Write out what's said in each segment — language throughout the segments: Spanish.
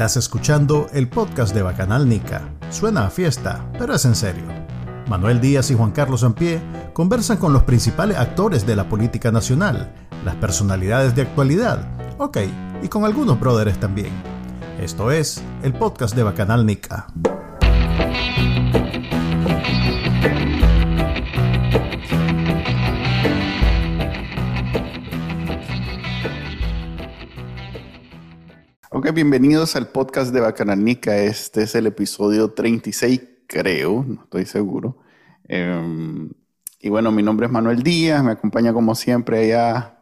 Estás escuchando el podcast de Bacanal Nica. Suena a fiesta, pero es en serio. Manuel Díaz y Juan Carlos Ampie conversan con los principales actores de la política nacional, las personalidades de actualidad, ok, y con algunos brothers también. Esto es el podcast de Bacanal Nica. Bienvenidos al podcast de Bacananica. Este es el episodio 36, creo, no estoy seguro. Em, y bueno, mi nombre es Manuel Díaz, me acompaña como siempre allá.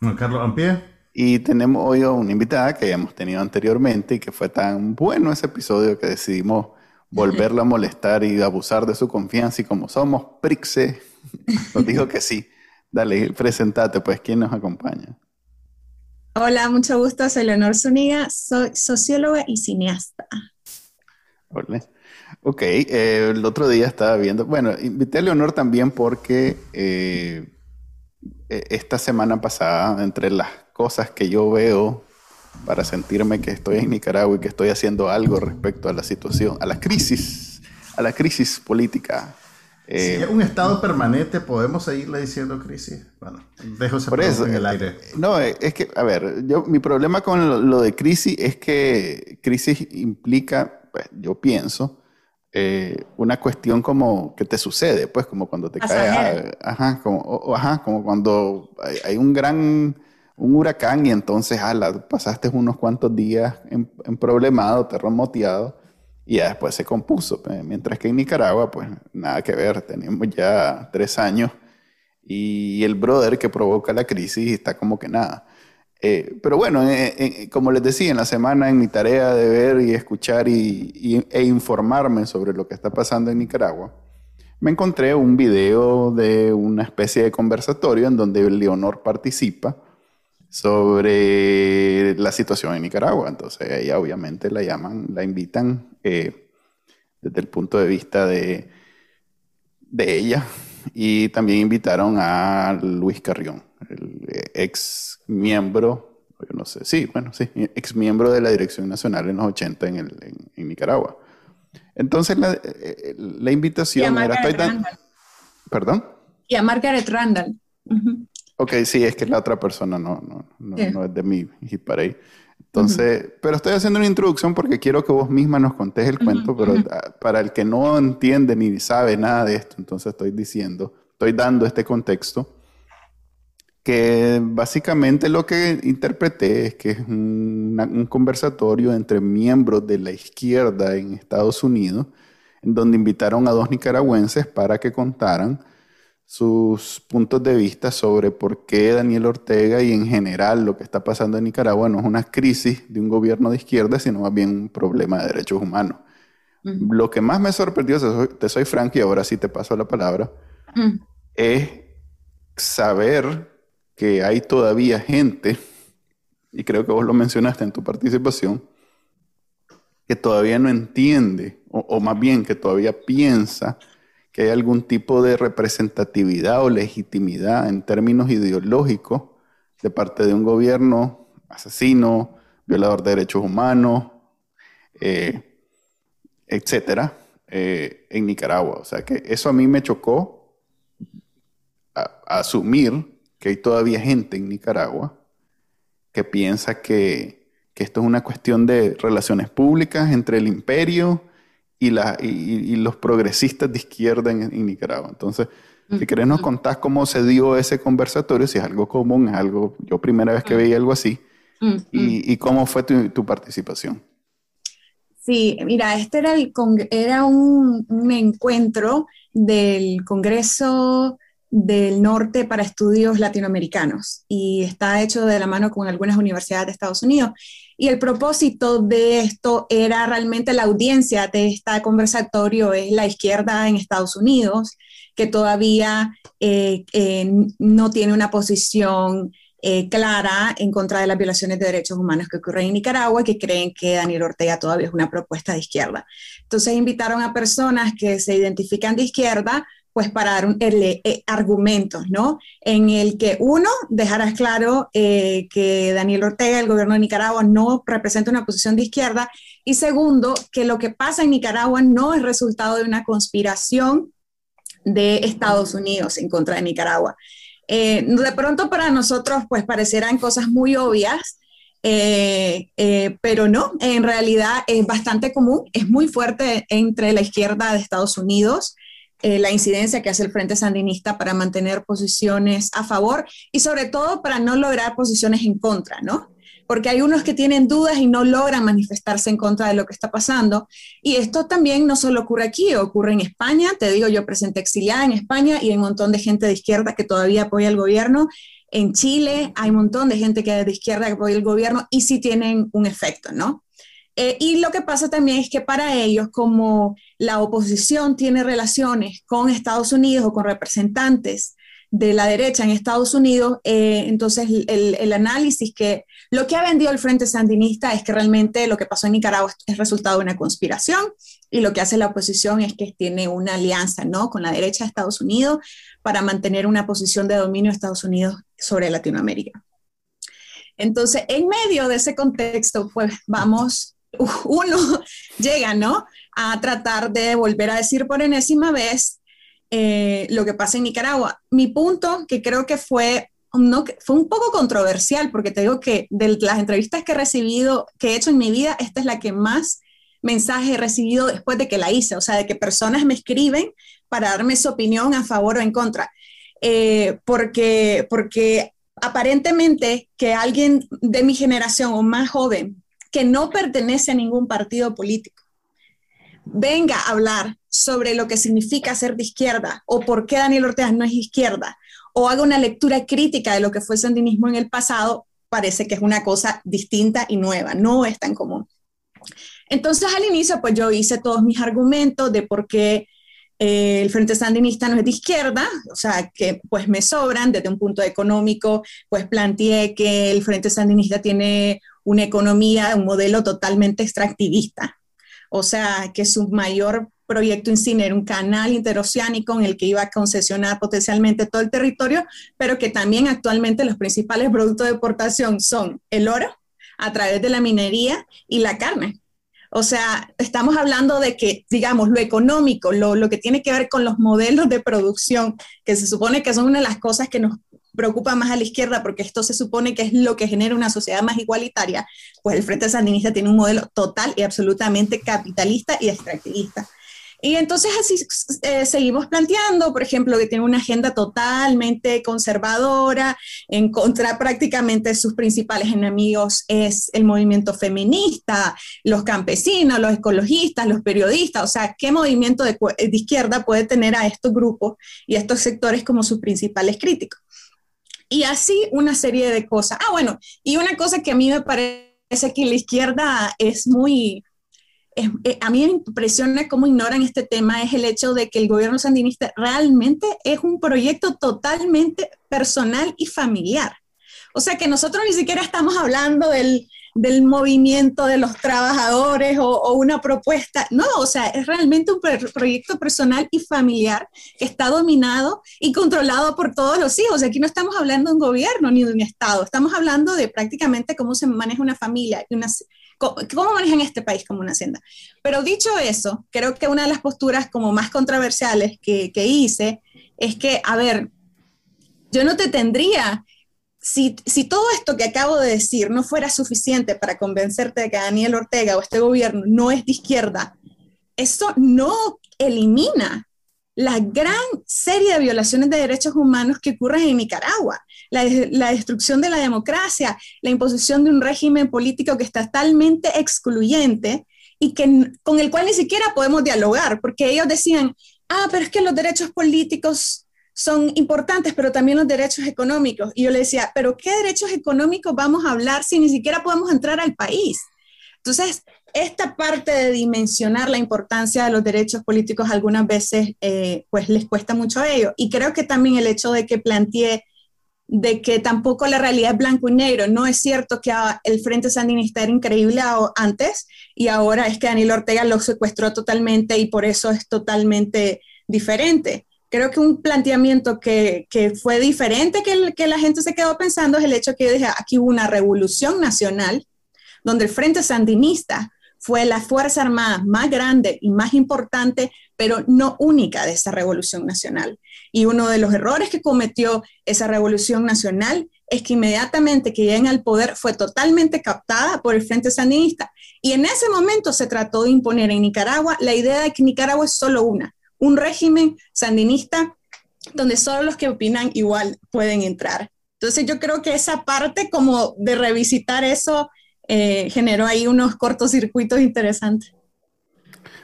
Juan Carlos Ampie. Y tenemos hoy a una invitada que ya hemos tenido anteriormente y que fue tan bueno ese episodio que decidimos volverla a molestar y abusar de su confianza. Y como somos Prixe, nos dijo que sí. Dale, presentate, pues, ¿quién nos acompaña? Hola, mucho gusto. Soy Leonor Zuniga, soy socióloga y cineasta. Hola. Ok, eh, el otro día estaba viendo, bueno, invité a Leonor también porque eh, e, esta semana pasada, entre las cosas que yo veo para sentirme que estoy en Nicaragua y que estoy haciendo algo respecto a la situación, a la crisis, a la crisis política si es un estado permanente, ¿podemos seguirle diciendo crisis? Bueno, dejo ese por eso, en el aire. No, es que, a ver, yo, mi problema con lo, de crisis es que crisis implica, pues, yo pienso, eh, una cuestión como que te sucede, pues, como cuando te cae, ajá, como, ajá, como cuando hay, un gran, un huracán y entonces, ala, pasaste unos cuantos días en, en problemado, terremoteado y ya después se compuso. Mientras que en Nicaragua, pues nada que ver, tenemos ya tres años y el brother que provoca la crisis está como que nada. Eh, pero bueno, eh, eh, como les decía, en la semana en mi tarea de ver y escuchar y, e informarme sobre lo que está pasando en Nicaragua, me encontré un video de una especie de conversatorio en donde Leonor participa sobre la situación en Nicaragua. Entonces ella obviamente la llaman, la invitan eh, desde el punto de vista de, de ella. Y también invitaron a Luis Carrión, el ex miembro, yo no sé, sí, bueno, sí, ex miembro de la Dirección Nacional en los 80 en, el, en, Nicaragua. Entonces la, eh, la invitación era... ¿Perdón? Y a Margaret Randall. Ok, sí, es que la otra persona no, no, no, es de mí y para ahí. Entonces, pero estoy haciendo una introducción porque quiero que vos misma nos contés el cuento, pero para el que no entiende ni sabe nada de esto, entonces estoy diciendo, estoy dando este contexto, que básicamente lo que interpreté es que es un conversatorio entre miembros de la izquierda en Estados Unidos, en donde invitaron a dos nicaragüenses para que contaran sus puntos de vista sobre por qué Daniel Ortega y en general lo que está pasando en Nicaragua no es una crisis de un gobierno de izquierda, sino más bien un problema de derechos humanos. Lo que más me sorprendió, te soy, franco y ahora sí te paso la palabra, es saber que hay todavía gente, y creo que vos lo mencionaste en tu participación, que todavía no entiende, o más bien que todavía piensa que hay algún tipo de representatividad o legitimidad en términos ideológicos de parte de un gobierno asesino, violador de derechos humanos, eh, etcétera, eh, en Nicaragua. O sea que eso a mí me chocó asumir que hay todavía gente en Nicaragua que piensa que, que esto es una cuestión de relaciones públicas entre el imperio y, la, y, los progresistas de izquierda en, Nicaragua. Entonces, si querés nos contás cómo se dio ese conversatorio, si es algo común, es algo, yo primera vez que veía algo así, y, y, cómo fue tu, tu, participación. Sí, mira, este era, el era un, un encuentro del Congreso del Norte para Estudios Latinoamericanos y está hecho de la mano con algunas universidades de Estados Unidos. Y el propósito de esto era realmente la audiencia de este conversatorio es la izquierda en Estados Unidos, que todavía eh, eh, no tiene una posición eh, clara en contra de las violaciones de derechos humanos que ocurren en Nicaragua, que creen que Daniel Ortega todavía es una propuesta de izquierda. Entonces invitaron a personas que se identifican de izquierda pues para dar eh, argumentos, ¿no? En el que uno, dejarás claro eh, que Daniel Ortega, el gobierno de Nicaragua, no representa una posición de izquierda, y segundo, que lo que pasa en Nicaragua no es resultado de una conspiración de Estados Unidos en contra de Nicaragua. Eh, de pronto para nosotros, pues parecerán cosas muy obvias, pero no, en realidad es bastante común, es muy fuerte entre la izquierda de Estados Unidos eh, la incidencia que hace el Frente Sandinista para mantener posiciones a favor y sobre todo para no lograr posiciones en contra, ¿no? Porque hay unos que tienen dudas y no logran manifestarse en contra de lo que está pasando. Y esto también no solo ocurre aquí, ocurre en España. Te digo, yo presenté exiliada en España y hay un montón de gente de izquierda que todavía apoya al gobierno. En Chile hay un montón de gente que es de izquierda que apoya el gobierno y sí tienen un efecto, ¿no? Eh, y lo que pasa también es que para ellos, como la oposición tiene relaciones con Estados Unidos o con representantes de la derecha en Estados Unidos, eh, entonces el, análisis que lo que ha vendido el Frente Sandinista es que realmente lo que pasó en Nicaragua es resultado de una conspiración y lo que hace la oposición es que tiene una alianza ¿no? con la derecha de Estados Unidos para mantener una posición de dominio de Estados Unidos sobre Latinoamérica. Entonces, en medio de ese contexto, pues vamos uno llega, ¿no? A tratar de volver a decir por enésima vez eh, lo que pasa en Nicaragua. Mi punto, que creo que fue, fue un poco controversial, porque te digo que de las entrevistas que he recibido, que he hecho en mi vida, esta es la que más mensajes he recibido después de que la hice, o sea, de que personas me escriben para darme su opinión a favor o en contra. Eh, porque, porque aparentemente que alguien de mi generación o más joven que no pertenece a ningún partido político venga a hablar sobre lo que significa ser de izquierda o por qué Daniel Ortega no es izquierda o haga una lectura crítica de lo que fue el sandinismo en el pasado, parece que es una cosa distinta y nueva, no es tan común. Entonces al inicio pues yo hice todos mis argumentos de por qué eh, el Frente Sandinista no es de izquierda, o sea, que pues me sobran desde un punto económico, pues planteé que el Frente Sandinista tiene una economía, un modelo totalmente extractivista. O sea, que su mayor proyecto insignia era un canal interoceánico en el que iba a concesionar potencialmente todo el territorio, pero que también actualmente los principales productos de exportación son el oro a través de la minería y la carne. O sea, estamos hablando de que, digamos, lo económico, lo, lo, que tiene que ver con los modelos de producción, que se supone que son una de las cosas que nos preocupa más a la izquierda porque esto se supone que es lo que genera una sociedad más igualitaria, pues el Frente Sandinista tiene un modelo total y absolutamente capitalista y extractivista. Y entonces así eh, seguimos planteando, por ejemplo, que tiene una agenda totalmente conservadora, en contra prácticamente sus principales enemigos es el movimiento feminista, los campesinos, los ecologistas, los periodistas, o sea, ¿qué movimiento de, de izquierda puede tener a estos grupos y a estos sectores como sus principales críticos? Y así una serie de cosas. Ah, bueno, y una cosa que a mí me parece que la izquierda es muy, eh, a mí me impresiona cómo ignoran este tema, es el hecho de que el gobierno sandinista realmente es un proyecto totalmente personal y familiar. O sea que nosotros ni siquiera estamos hablando del, del movimiento de los trabajadores o, una propuesta. No, o sea, es realmente un proyecto personal y familiar que está dominado y controlado por todos los hijos. Aquí no estamos hablando de un gobierno ni de un Estado, estamos hablando de prácticamente cómo se maneja una familia y una, cómo manejan este país como una hacienda. Pero dicho eso, creo que una de las posturas como más controversiales que, que hice es que, a ver, yo no te tendría si, todo esto que acabo de decir no fuera suficiente para convencerte de que Daniel Ortega o este gobierno no es de izquierda, eso no elimina la gran serie de violaciones de derechos humanos que ocurren en Nicaragua, la, destrucción de la democracia, la imposición de un régimen político que está totalmente excluyente y que, con el cual ni siquiera podemos dialogar, porque ellos decían, ah, pero es que los derechos políticos son importantes, pero también los derechos económicos. Y yo le decía, pero ¿qué derechos económicos vamos a hablar si ni siquiera podemos entrar al país? Entonces, esta parte de dimensionar la importancia de los derechos políticos algunas veces eh, pues les cuesta mucho a ellos. Y creo que también el hecho de que planteé de que tampoco la realidad es blanco y negro. No es cierto que el Frente Sandinista era increíble antes y ahora es que Daniel Ortega lo secuestró totalmente y por eso es totalmente diferente creo que un planteamiento que, fue diferente que, que la gente se quedó pensando es el hecho que yo dije, aquí hubo una revolución nacional donde el Frente Sandinista fue la Fuerza Armada más grande y más importante, pero no única de esa revolución nacional. Y uno de los errores que cometió esa revolución nacional es que inmediatamente que llegan al poder fue totalmente captada por el Frente Sandinista. Y en ese momento se trató de imponer en Nicaragua la idea de que Nicaragua es solo una, un régimen sandinista donde solo los que opinan igual pueden entrar. Entonces yo creo que esa parte como de revisitar eso eh, generó ahí unos cortocircuitos interesantes.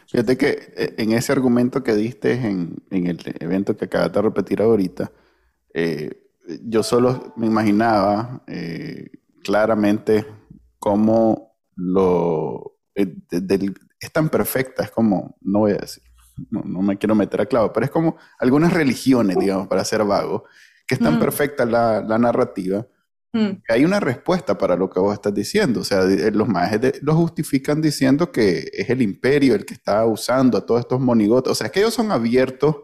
Fíjate que eh, en ese argumento que diste en, el evento que acabas de repetir ahorita, eh, yo solo me imaginaba claramente cómo lo es tan perfecta, es como, no voy a decir, no, me quiero meter a clavo, pero es como algunas religiones, digamos, para ser vago, que es tan mm. perfecta la, la narrativa Mm. Hay una respuesta para lo que vos estás diciendo. O sea, los majes lo justifican diciendo que es el imperio el que está usando a todos estos monigotes. O sea, que ellos son abiertos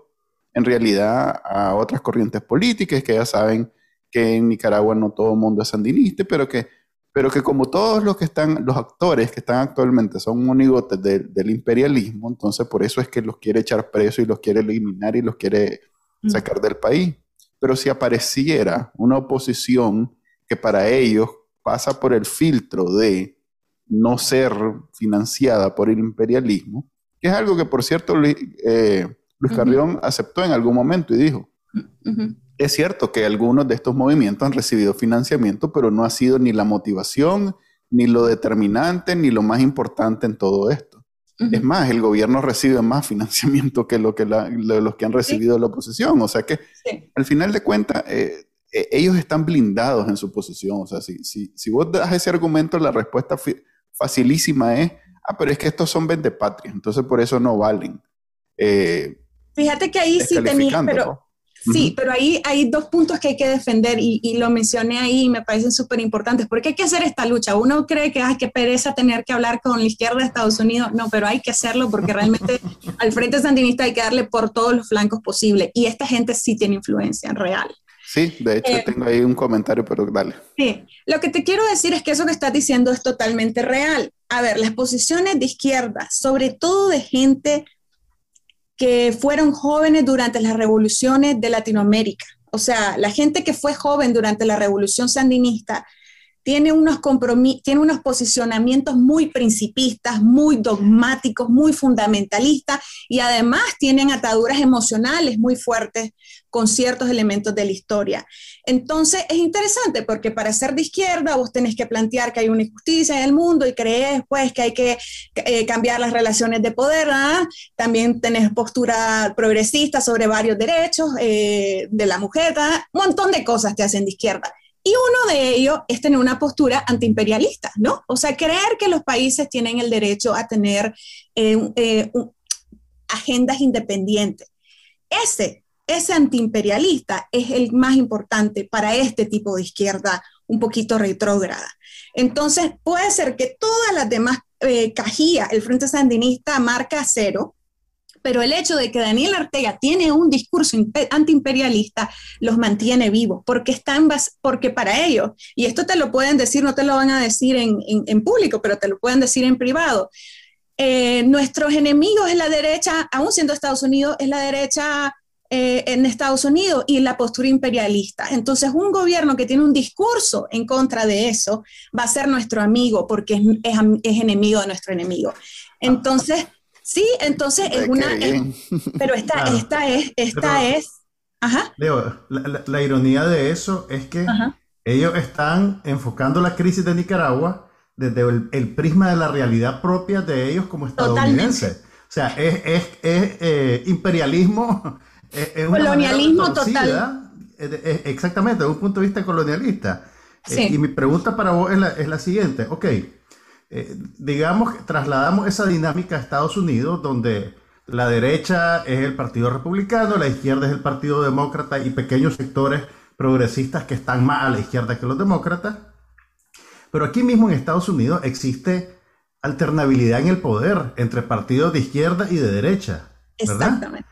en realidad a otras corrientes políticas, que ya saben que en Nicaragua no todo el mundo es sandinista, pero que, pero que como todos los que están, los actores que están actualmente son monigotes del imperialismo, entonces por eso es que los quiere echar preso y los quiere eliminar y los quiere mm. sacar del país. Pero si apareciera una oposición que para ellos pasa por el filtro de no ser financiada por el imperialismo, que es algo que, por cierto, Luis, eh, Carrión aceptó en algún momento y dijo, es cierto que algunos de estos movimientos han recibido financiamiento, pero no ha sido ni la motivación, ni lo determinante, ni lo más importante en todo esto. Es más, el gobierno recibe más financiamiento que lo que los que han recibido la oposición. O sea que, al final de cuentas, eh, e, ellos están blindados en su posición. O sea, si, si, si vos das ese argumento, la respuesta facilísima es, ah, pero es que estos son vendepatrias, entonces por eso no valen. Eh, Fíjate que ahí sí tenía, pero... Sí, pero ahí hay dos puntos que hay que defender y, y lo mencioné ahí y me parecen súper importantes, porque hay que hacer esta lucha. Uno cree que, ay, qué pereza tener que hablar con la izquierda de Estados Unidos. No, pero hay que hacerlo porque realmente al Frente Sandinista hay que darle por todos los flancos posibles y esta gente sí tiene influencia real. Sí, de hecho eh, tengo ahí un comentario, pero dale. Sí, lo que te quiero decir es que eso que estás diciendo es totalmente real. A ver, las posiciones de izquierda, sobre todo de gente que fueron jóvenes durante las revoluciones de Latinoamérica, o sea, la gente que fue joven durante la revolución sandinista, tiene unos, tiene unos posicionamientos muy principistas, muy dogmáticos, muy fundamentalistas y además tienen ataduras emocionales muy fuertes con ciertos elementos de la historia. Entonces es interesante porque para ser de izquierda vos tenés que plantear que hay una injusticia en el mundo y crees pues que hay que eh, cambiar las relaciones de poder. También tenés postura progresista sobre varios derechos eh, de la mujer. Un montón de cosas te hacen de izquierda. Y uno de ellos es tener una postura antiimperialista, ¿no? O sea, creer que los países tienen el derecho a tener eh, eh, agendas independientes. Ese, ese antiimperialista es el más importante para este tipo de izquierda un poquito retrógrada. Entonces, puede ser que todas las demás eh, cajillas, el Frente Sandinista marca cero, pero el hecho de que Daniel Ortega tiene un discurso antiimperialista los mantiene vivos, porque están porque para ellos, y esto te lo pueden decir, no te lo van a decir en, público, pero te lo pueden decir en privado. Eh, nuestros enemigos en la derecha, aún siendo Estados Unidos, es la derecha eh, en Estados Unidos y la postura imperialista. Entonces, un gobierno que tiene un discurso en contra de eso va a ser nuestro amigo porque es, es enemigo de nuestro enemigo. Entonces, Sí, entonces es una... pero esta, esta es, esta es... Ajá. Leo, la, ironía de eso es que ellos están enfocando la crisis de Nicaragua desde el, prisma de la realidad propia de ellos como estadounidenses. O sea, es, es, es eh, imperialismo. Es, Colonialismo total. exactamente, desde un punto de vista colonialista. Eh, y mi pregunta para vos es la, es la siguiente. Ok, eh, digamos, trasladamos esa dinámica a Estados Unidos, donde la derecha es el Partido Republicano, la izquierda es el Partido Demócrata y pequeños sectores progresistas que están más a la izquierda que los demócratas. Pero aquí mismo en Estados Unidos existe alternabilidad en el poder entre partidos de izquierda y de derecha. Exactamente.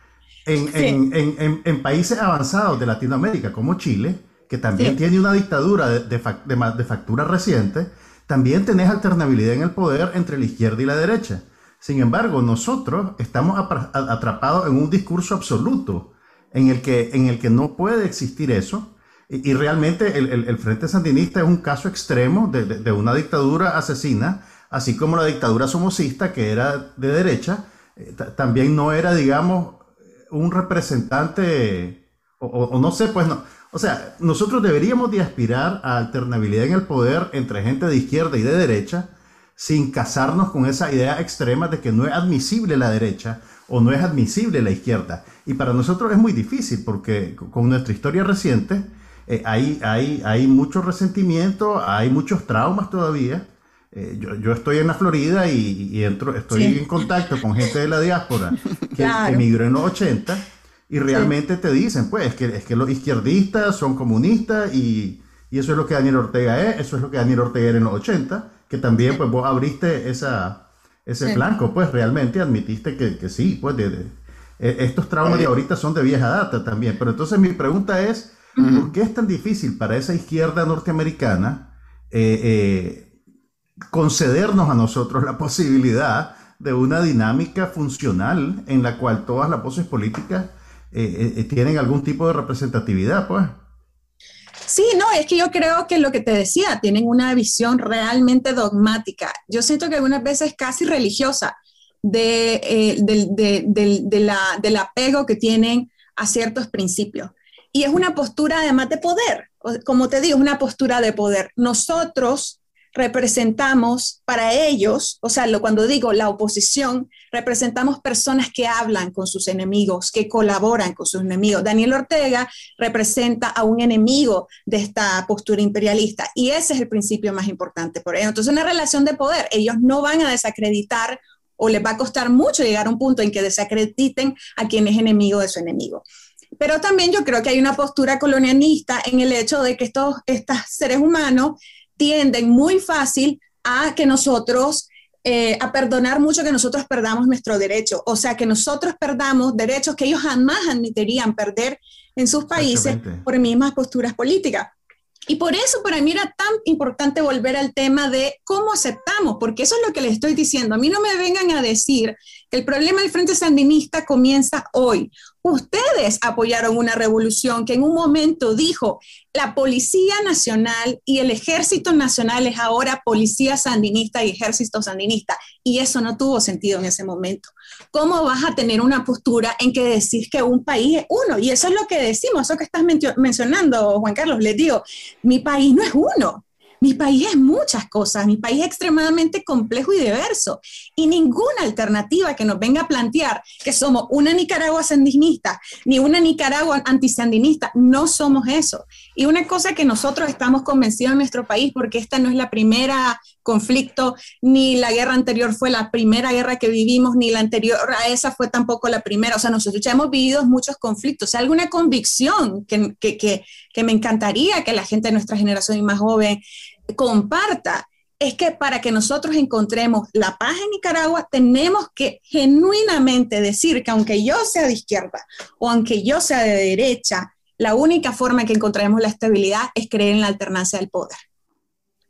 En, países avanzados de Latinoamérica como Chile, que también tiene una dictadura de, de, factura reciente, también tenés alternabilidad en el poder entre la izquierda y la derecha. Sin embargo, nosotros estamos atrapados en un discurso absoluto en el que, en el que no puede existir eso. Y, realmente el, Frente Sandinista es un caso extremo de, una dictadura asesina, así como la dictadura somocista, que era de derecha, eh, también no era, digamos, un representante, o, no sé, pues no. O sea, nosotros deberíamos de aspirar a alternabilidad en el poder entre gente de izquierda y de derecha, sin casarnos con esa idea extrema de que no es admisible la derecha o no es admisible la izquierda. Y para nosotros es muy difícil porque con nuestra historia reciente eh, hay, hay, hay mucho resentimiento, hay muchos traumas todavía. Eh, yo, yo, estoy en la Florida y, entro, estoy en contacto con gente de la diáspora que emigró en los 80 y realmente te dicen, pues, es que, es que los izquierdistas son comunistas y, y, eso es lo que Daniel Ortega es, eso es lo que Daniel Ortega era en los 80 que también pues vos abriste esa, ese blanco, pues realmente admitiste que, que sí, pues de, e, estos traumas de ahorita son de vieja data también. Pero entonces mi pregunta es, ¿por qué es tan difícil para esa izquierda norteamericana eh, eh, concedernos a nosotros la posibilidad de una dinámica funcional en la cual todas las voces políticas eh, tienen algún tipo de representatividad, pues? Sí, no, es que yo creo que lo que te decía, tienen una visión realmente dogmática. Yo siento que algunas veces casi religiosa de, eh, del, apego que tienen a ciertos principios. Y es una postura además de poder, como te digo, es una postura de poder. Nosotros representamos para ellos, o sea, cuando digo la oposición, representamos personas que hablan con sus enemigos, que colaboran con sus enemigos. Daniel Ortega representa a un enemigo de esta postura imperialista y ese es el principio más importante por ellos. Entonces, una relación de poder, ellos no van a desacreditar o les va a costar mucho llegar a un punto en que desacrediten a quien es enemigo de su enemigo. Pero también yo creo que hay una postura colonialista en el hecho de que estos, estos seres humanos tienden muy fácil a que nosotros, eh, a perdonar mucho que nosotros perdamos nuestro derecho, o sea, que nosotros perdamos derechos que ellos jamás admitirían perder en sus países por mismas posturas políticas. Y por eso para mí era tan importante volver al tema de cómo aceptamos, porque eso es lo que les estoy diciendo. A mí no me vengan a decir que el problema del Frente Sandinista comienza hoy. Ustedes apoyaron una revolución que en un momento dijo, la Policía Nacional y el Ejército Nacional es ahora Policía Sandinista y Ejército Sandinista. Y eso no tuvo sentido en ese momento. ¿Cómo vas a tener una postura en que decís que un país es uno? Y eso es lo que decimos, eso que estás mencionando, Juan Carlos. Les digo, mi país no es uno. Mi país es muchas cosas, mi país es extremadamente complejo y diverso y ninguna alternativa que nos venga a plantear que somos una Nicaragua sandinista ni una Nicaragua antisandinista, no somos eso. Y una cosa que nosotros estamos convencidos en nuestro país, porque esta no es la primera conflicto, ni la guerra anterior fue la primera guerra que vivimos, ni la anterior a esa fue tampoco la primera. O sea, nosotros ya hemos vivido muchos conflictos. Hay alguna convicción que, que, que, que me encantaría que la gente de nuestra generación y más joven comparta es que para que nosotros encontremos la paz en Nicaragua, tenemos que genuinamente decir que aunque yo sea de izquierda o aunque yo sea de derecha, la única forma en que encontraremos la estabilidad es creer en la alternancia del poder.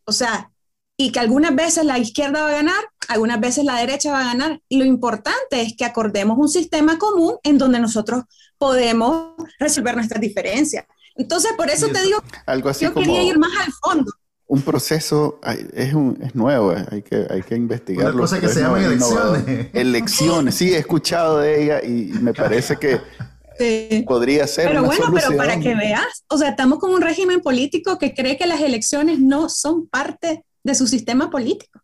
O sea, y que algunas veces la izquierda va a ganar, algunas veces la derecha va a ganar. Y lo importante es que acordemos un sistema común en donde nosotros podemos resolver nuestras diferencias. Entonces, por eso, te digo, algo así yo quería ir más al fondo un proceso es, un, es nuevo, eh, hay que, hay que investigarlo. Una cosa que se llama elecciones. Elecciones, sí, he escuchado de ella y me parece que podría ser. Pero bueno, pero para que veas, o sea, estamos con un régimen político que cree que las elecciones no son parte de su sistema político.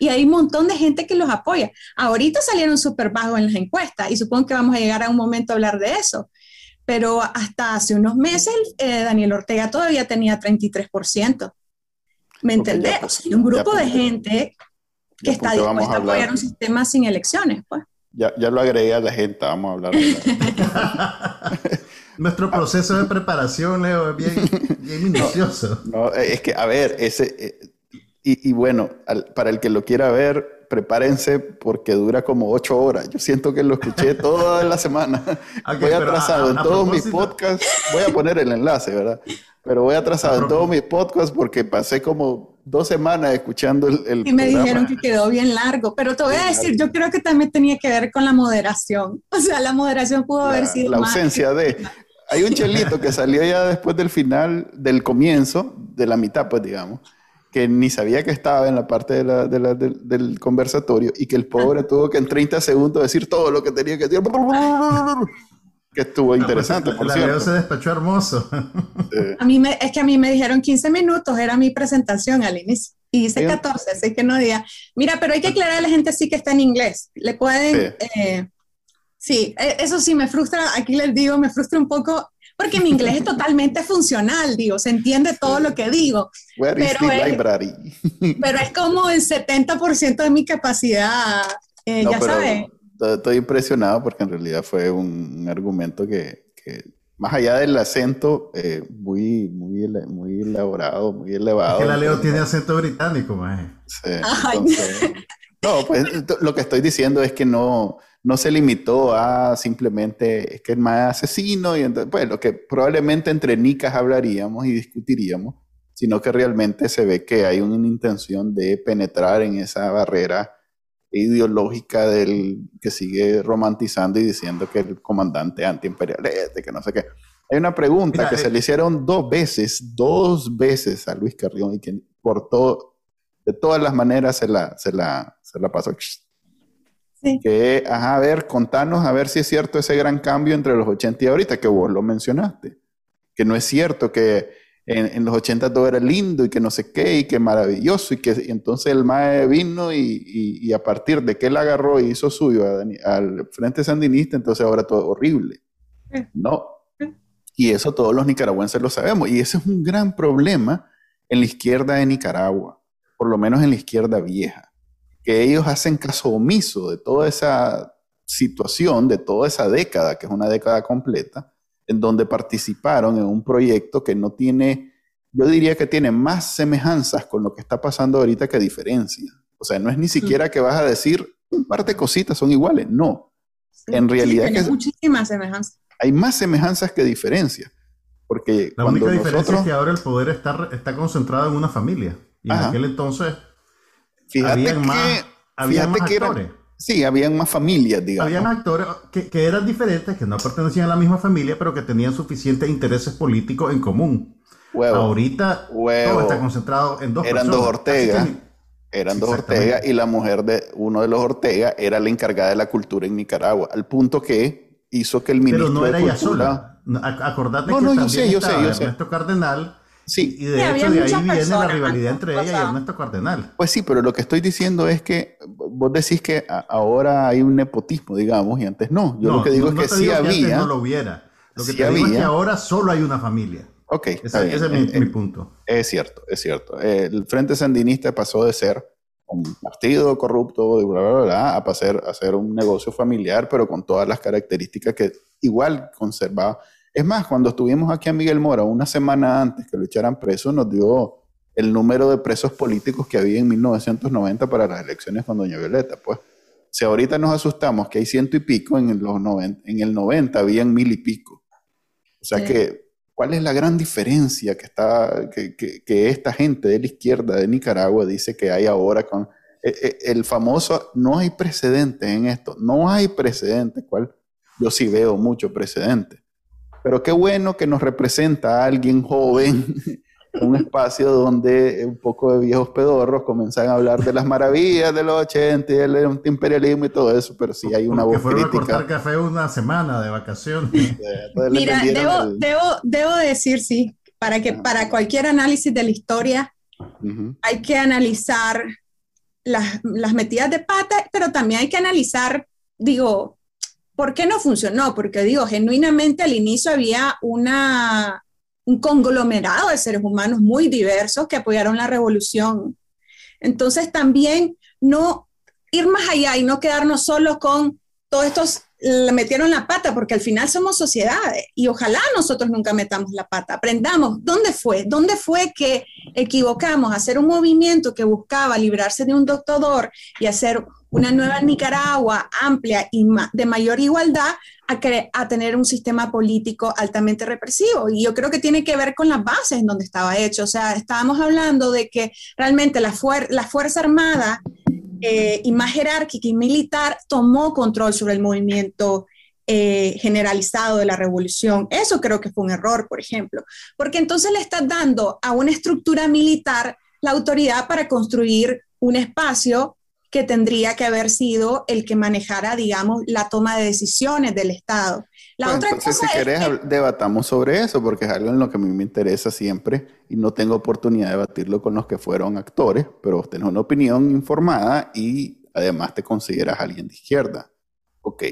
Y hay un montón de gente que los apoya. Ahorita salieron súper bajos en las encuestas y supongo que vamos a llegar a un momento a hablar de eso pero hasta hace unos meses eh, Daniel Ortega todavía tenía 33%. ¿Me entendés? un grupo de gente que está dispuesta a, apoyar un sistema sin elecciones, pues. Ya, ya lo agregué a la gente, vamos a hablar. Nuestro proceso de preparación, Leo, es bien, minucioso. No, es que, a ver, ese, eh, y, y, bueno, para el que lo quiera ver, prepárense porque dura como ocho horas. Yo siento que lo escuché toda la semana. voy atrasado en todos mis podcasts. Voy a poner el enlace, ¿verdad? Pero voy atrasado en todos mis podcasts porque pasé como dos semanas escuchando el, Y me dijeron que quedó bien largo, pero te voy a decir, yo creo que también tenía que ver con la moderación. O sea, la moderación pudo haber sido La ausencia de... Hay un chelito que salió ya después del final, del comienzo, de la mitad, pues digamos, que ni sabía que estaba en la parte del, conversatorio y que el pobre tuvo que en 30 segundos decir todo lo que tenía que decir. Que estuvo pues, interesante, por cierto. se despachó hermoso. A mí me, es que a mí me dijeron 15 minutos, era mi presentación al inicio. Y hice 14, así que no diga. Mira, pero hay que aclarar a la gente sí que está en inglés. Le pueden... sí, eh, e, eso sí me frustra, aquí les digo, me frustra un poco porque mi inglés es totalmente funcional, digo, se entiende todo lo que digo. pero, es, pero es como el 70% de mi capacidad, eh, ya sabes. Estoy impresionado porque en realidad fue un, argumento que, más allá del acento, eh, muy, muy, muy elaborado, muy elevado. Es que la Leo tiene acento británico, más. Sí, no, pues lo que estoy diciendo es que no, no se limitó a simplemente es que es más asesino y entonces, pues lo que probablemente entre nicas hablaríamos y discutiríamos, sino que realmente se ve que hay una intención de penetrar en esa barrera ideológica del que sigue romantizando y diciendo que el comandante antiimperialista, que no sé qué. Hay una pregunta que se eh, le hicieron dos veces, dos veces a Luis Carrión y que por todo, de todas las maneras se la, se la, se la pasó que, ajá, a ver, contanos a ver si es cierto ese gran cambio entre los 80 y ahorita, que vos lo mencionaste. Que no es cierto que en, los 80 todo era lindo y que no sé qué y que maravilloso y que entonces el MAE vino y, a partir de que él agarró y hizo suyo al Frente Sandinista, entonces ahora todo horrible. No. Y eso todos los nicaragüenses lo sabemos. Y ese es un gran problema en la izquierda de Nicaragua, por lo menos en la izquierda vieja que ellos hacen caso omiso de toda esa situación, de toda esa década, que es una década completa, en donde participaron en un proyecto que no tiene, yo diría que tiene más semejanzas con lo que está pasando ahorita que diferencia. O sea, no es ni siquiera que vas a decir un par de cositas son iguales, no. en realidad hay muchísimas semejanzas. Hay más semejanzas que diferencias. Porque la única diferencia es que ahora el poder está, está concentrado en una familia. Y en aquel entonces Fíjate que, más, fíjate que actores. sí, habían más familias, digamos. Habían actores que, que, eran diferentes, que no pertenecían a la misma familia, pero que tenían suficientes intereses políticos en común. Ahorita todo está concentrado en dos Eran dos Ortega. Eran dos Ortega y la mujer de uno de los Ortega era la encargada de la cultura en Nicaragua, al punto que hizo que el ministro Pero no era ella sola. Acordate que no, yo sé, yo sé, yo Ernesto Cardenal Sí. Y de hecho de ahí viene la rivalidad entre ella y Ernesto Cardenal. Pues sí, pero lo que estoy diciendo es que vos decís que ahora hay un nepotismo, digamos, y antes no. Yo lo que digo es que sí había. no lo hubiera. Lo que te digo es que ahora solo hay una familia. Ok. Ese, es mi, mi, punto. Es cierto, es cierto. El Frente Sandinista pasó de ser un partido corrupto y bla, bla, bla, a pasar a ser un negocio familiar, pero con todas las características que igual conservaba es más, cuando estuvimos aquí a Miguel Mora una semana antes que lo echaran preso, nos dio el número de presos políticos que había en 1990 para las elecciones con Doña Violeta. Pues, si ahorita nos asustamos que hay ciento y pico, en, los en el 90 habían mil y pico. O sea que, ¿cuál es la gran diferencia que, está, que, que, esta gente de la izquierda de Nicaragua dice que hay ahora con eh, eh, el famoso, no hay precedente en esto, no hay precedente, cual yo sí veo mucho precedente. Pero qué bueno que nos representa a alguien joven, un espacio donde un poco de viejos pedorros comienzan a hablar de las maravillas de los 80 y del imperialismo y todo eso, pero sí hay una voz que fueron a cortar café una semana de vacaciones. Mira, debo, debo, debo, decir, sí, para, que, para cualquier análisis de la historia hay que analizar las, las metidas de pata, pero también hay que analizar, digo, ¿Por qué no funcionó? Porque digo, genuinamente al inicio había un conglomerado de seres humanos muy diversos que apoyaron la revolución. Entonces también no ir más allá y no quedarnos solo con todos estos le metieron la pata, porque al final somos sociedades y ojalá nosotros nunca metamos la pata. Aprendamos dónde fue, dónde fue que equivocamos, hacer un movimiento que buscaba librarse de un doctor y hacer una nueva Nicaragua amplia y de mayor igualdad a, tener un sistema político altamente represivo. Y yo creo que tiene que ver con las bases en donde estaba hecho. O sea, estábamos hablando de que realmente la, la Fuerza Armada eh, y más jerárquica y militar tomó control sobre el movimiento eh, generalizado de la revolución. Eso creo que fue un error, por ejemplo, porque entonces le estás dando a una estructura militar la autoridad para construir un espacio que tendría que haber sido el que manejara, digamos, la toma de decisiones del Estado. La pues otra cosa si querés, debatamos sobre eso, porque es algo en lo que a mí me interesa siempre y no tengo oportunidad de debatirlo con los que fueron actores, pero tenés una opinión informada y además te consideras alguien de izquierda. Ok,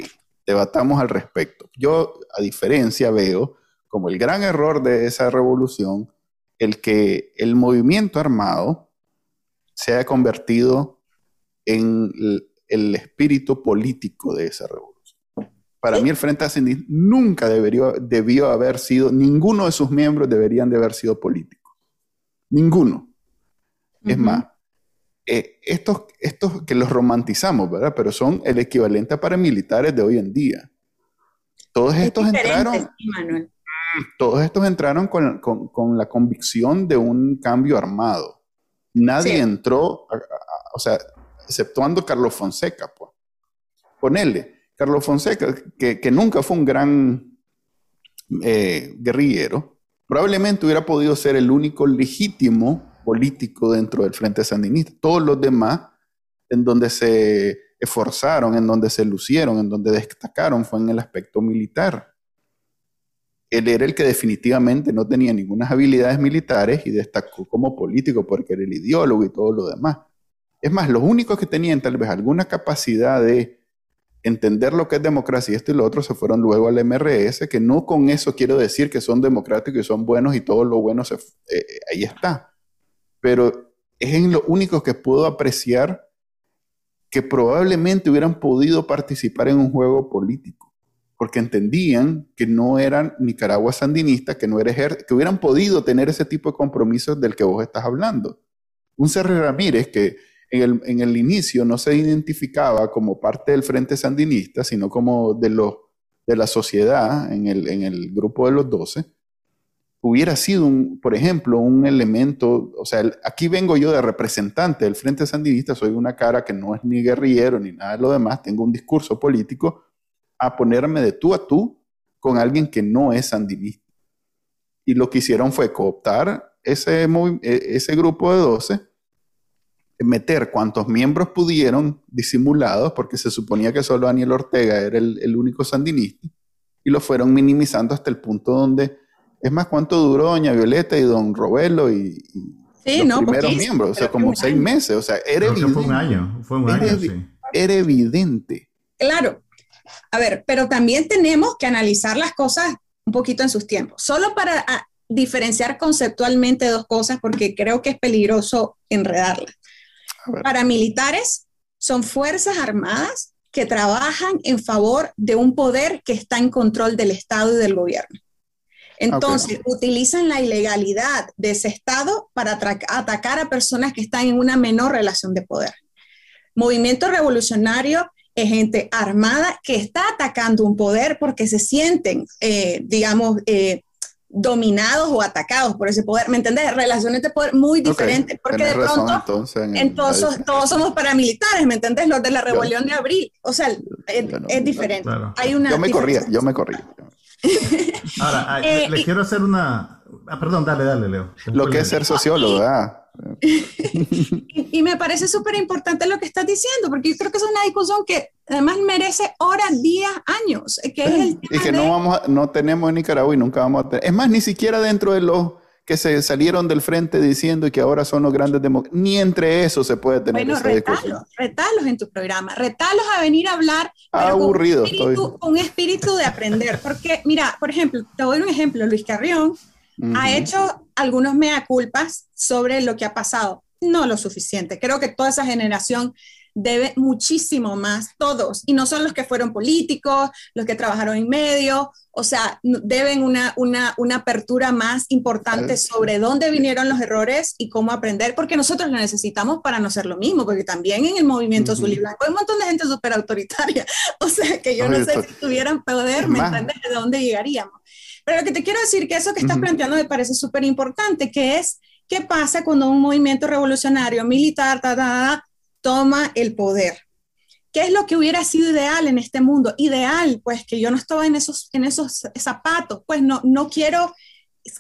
debatamos al respecto. Yo, a diferencia, veo como el gran error de esa revolución el que el movimiento armado se haya convertido en el, espíritu político de esa revolución. Para mí el Frente Ascendista nunca debería, debió haber sido, ninguno de sus miembros deberían de haber sido políticos. Ninguno. Es más, eh, estos, estos que los romantizamos, ¿verdad? Pero son el equivalente a paramilitares de hoy en día. Todos estos entraron... Todos estos entraron con, con, con, la convicción de un cambio armado. Nadie entró, o sea, exceptuando Carlos Fonseca, pues. Ponele, Carlos Fonseca, que, nunca fue un gran eh, guerrillero, probablemente hubiera podido ser el único legítimo político dentro del Frente Sandinista. Todos los demás, en donde se esforzaron, en donde se lucieron, en donde destacaron, fue en el aspecto militar. Él era el que definitivamente no tenía ninguna habilidades militares y destacó como político porque era el ideólogo y todo lo demás. Es más, los únicos que tenían tal vez alguna capacidad de entender lo que es democracia y esto y lo otro se fueron luego al MRS, que no con eso quiero decir que son democráticos y son buenos y todo lo bueno eh, eh, ahí está. Pero es en lo único que puedo apreciar que probablemente hubieran podido participar en un juego político, porque entendían que no eran Nicaragua sandinista, que no que hubieran podido tener ese tipo de compromisos del que vos estás hablando. Un Sergio Ramírez que en el, inicio no se identificaba como parte del Frente Sandinista, sino como de, la sociedad en el, grupo de los 12, hubiera sido, por ejemplo, un elemento, o sea, aquí vengo yo de representante del Frente Sandinista, soy una cara que no es ni guerrillero ni nada de lo demás, tengo un discurso político, a ponerme de tú a tú con alguien que no es sandinista. Y lo que hicieron fue cooptar ese, e, grupo de 12 meter cuantos miembros pudieron disimulados, porque se suponía que solo Daniel Ortega era el, único sandinista, y lo fueron minimizando hasta el punto donde, es más, ¿cuánto duró Doña Violeta y Don Robelo y, los primeros miembros? O sea, como seis meses, o sea, era evidente. Fue un año, fue un año, sí. Era evidente. Claro. A ver, pero también tenemos que analizar las cosas un poquito en sus tiempos. Solo para ah, diferenciar conceptualmente dos cosas, porque creo que es peligroso enredarlas. Paramilitares son fuerzas armadas que trabajan en favor de un poder que está en control del Estado y del gobierno. Entonces, utilizan la ilegalidad de ese Estado para atacar a personas que están en una menor relación de poder. Movimiento revolucionario es gente armada que está atacando un poder porque se sienten, eh, digamos, eh, dominados o atacados por ese poder, ¿me entendés? Relaciones de poder muy diferentes, porque de pronto entonces, todos somos paramilitares, ¿me entendés? Los de la rebelión de abril, o sea, es, diferente. Hay una yo me corría, yo me corría. Ahora, eh, le quiero hacer una... Ah, perdón, dale, dale, Leo. Lo que es ser sociólogo, ¿verdad? y, me parece súper importante lo que estás diciendo, porque yo creo que es una discusión que además merece horas, días, años. Que es el y que no, vamos no tenemos en Nicaragua y nunca vamos a tener. Es más, ni siquiera dentro de los que se salieron del frente diciendo que ahora son los grandes demócratas, ni entre eso se puede tener bueno, esa retalos, retalos en tu programa, retalos a venir a hablar aburrido, con, un espíritu, un espíritu de aprender. Porque, mira, por ejemplo, te doy un ejemplo, Luis Carrión ha hecho algunos mea culpas sobre lo que ha pasado. No lo suficiente. Creo que toda esa generación debe muchísimo más, todos, y no son los que fueron políticos, los que trabajaron en medio, o sea, deben una, una, una apertura más importante sobre dónde vinieron los errores y cómo aprender, porque nosotros lo necesitamos para no ser lo mismo, porque también en el movimiento blanco hay un montón de gente súper autoritaria, o sea, que yo no sé si tuvieran poder, ¿me entiendes? ¿De dónde llegaríamos? Pero lo que te quiero decir que eso que estás planteando me parece súper importante, que es qué pasa cuando un movimiento revolucionario militar toma el poder. ¿Qué es lo que hubiera sido ideal en este mundo? Ideal, pues que yo no estaba en esos, en esos zapatos, pues no, no quiero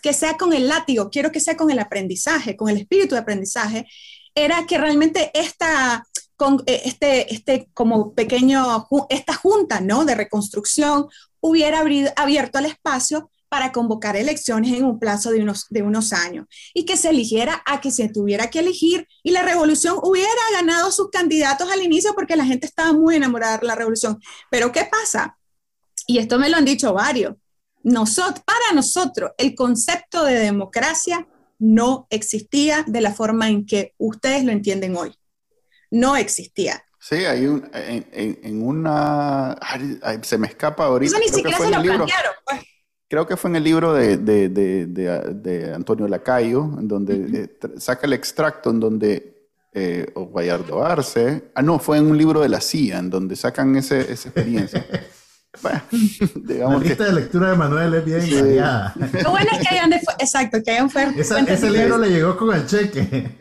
que sea con el látigo, quiero que sea con el aprendizaje, con el espíritu de aprendizaje, era que realmente esta, con eh, este, este como pequeño, esta junta, ¿no? De reconstrucción hubiera abierto el espacio para convocar elecciones en un plazo de unos, de unos años y que se eligiera a que se tuviera que elegir y la revolución hubiera ganado sus candidatos al inicio porque la gente estaba muy enamorada de la revolución. Pero ¿qué pasa? Y esto me lo han dicho varios. Nosotros, para nosotros, el concepto de democracia no existía de la forma en que ustedes lo entienden hoy. No existía. Sí, hay un, en, una... se me escapa ahorita. Eso ni siquiera se lo plantearon, creo que fue en el libro de, de, de, de Antonio Lacayo, en donde eh, saca el extracto en donde, eh, o Arce, ah, no, fue en un libro de la CIA, en donde sacan ese, esa experiencia. bueno, digamos la lista de lectura de Manuel es bien variada. Lo bueno es que hayan, exacto, que hayan fue, Ese libro le llegó con el cheque.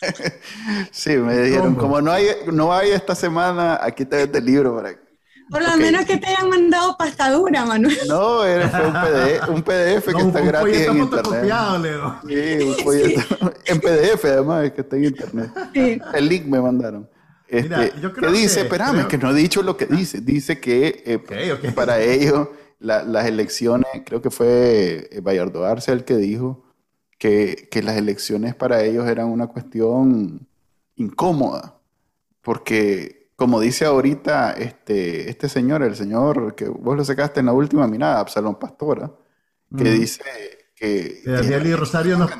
sí, me dijeron, como no hay, no hay esta semana, aquí te este libro para por lo menos que te hayan mandado pastadura, Manuel. No, era, fue un PDF, un PDF que está gratis en internet. Leo. Sí, un folleto, en PDF además, que está en internet. Sí. El link me mandaron. Este, Mira, yo creo que dice, espérame, que no he dicho lo que dice. Dice que eh, para ellos las elecciones, creo que fue eh, Bayardo Arce el que dijo que, que las elecciones para ellos eran una cuestión incómoda, porque como dice ahorita este, este señor, el señor que vos lo sacaste en la última mirada, Absalón Pastora, que dice que... Que Daniel y Rosario nos,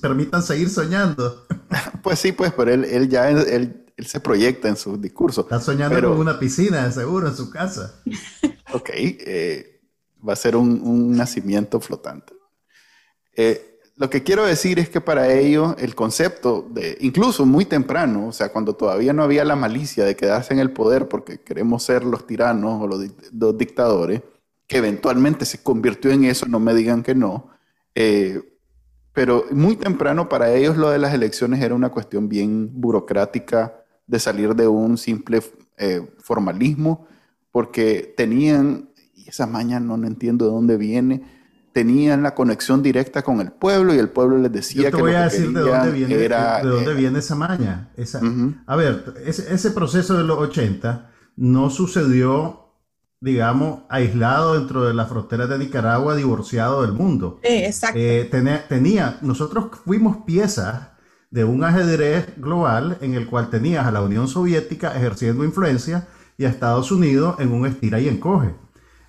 permitan seguir soñando. pues sí, pues, pero él, él ya él, él, se proyecta en su discurso. Está soñando con una piscina, seguro, en su casa. ok, eh, va a ser un, un nacimiento flotante. Eh, lo que quiero decir es que para ellos el concepto de, incluso muy temprano, o sea, cuando todavía no había la malicia de quedarse en el poder porque queremos ser los tiranos o los, dictadores, que eventualmente se convirtió en eso, no me digan que no, eh, pero muy temprano para ellos lo de las elecciones era una cuestión bien burocrática de salir de un simple eh, formalismo, porque tenían, y esa maña no entiendo de dónde viene, tenían la conexión directa con el pueblo y el pueblo les decía Yo te voy a decir de dónde viene, de dónde eh, viene esa maña. Esa, A ver, ese, proceso de los 80 no sucedió, digamos, aislado dentro de las fronteras de Nicaragua, divorciado del mundo. Sí, exacto. Eh, tenía, nosotros fuimos piezas de un ajedrez global en el cual tenías a la Unión Soviética ejerciendo influencia y a Estados Unidos en un estira y encoge.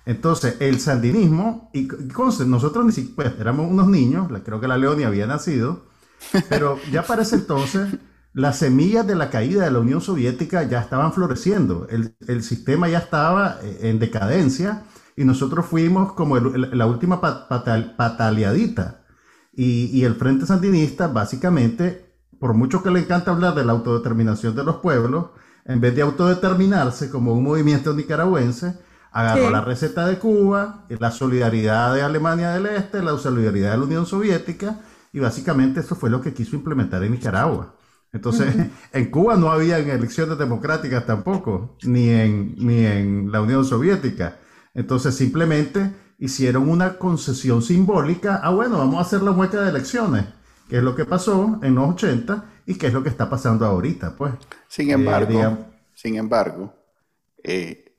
Entonces, el sandinismo, y, nosotros ni siquiera, pues, éramos unos niños, creo que la Leonia había nacido, pero ya para ese entonces las semillas de la caída de la Unión Soviética ya estaban floreciendo, el, sistema ya estaba eh, en decadencia y nosotros fuimos como la última pataleadita. Y, y, el Frente Sandinista, básicamente, por mucho que le encanta hablar de la autodeterminación de los pueblos, en vez de autodeterminarse como un movimiento nicaragüense, agarró la receta de Cuba, la solidaridad de Alemania del Este, la solidaridad de la Unión Soviética, y básicamente eso fue lo que quiso implementar en Nicaragua. Entonces, en Cuba no había elecciones democráticas tampoco, ni en, ni en la Unión Soviética. Entonces, simplemente hicieron una concesión simbólica, ah, bueno, vamos a hacer la mueca de elecciones, que es lo que pasó en los 80 y que es lo que está pasando ahorita, pues. Sin embargo, eh, sin embargo, eh,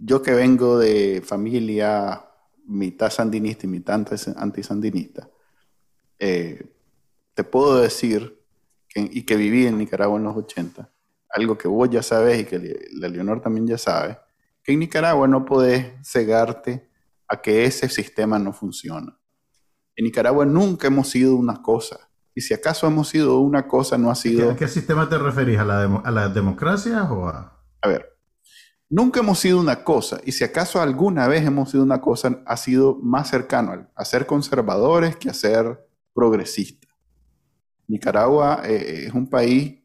yo que vengo de familia mitad sandinista y mitad antisandinista, eh, te puedo decir, y que viví en Nicaragua en los 80, algo que vos ya sabes y que la Leonor también ya sabe, que en Nicaragua no podés cegarte a que ese sistema no funciona. En Nicaragua nunca hemos sido una cosa Y si acaso hemos sido una cosa, no ha sido... ¿A qué sistema te referís? ¿A la, a la democracia o a...? A ver, nunca hemos sido una cosa. Y si acaso alguna vez hemos sido una cosa, ha sido más cercano a ser conservadores que a ser progresistas. Nicaragua eh, es un país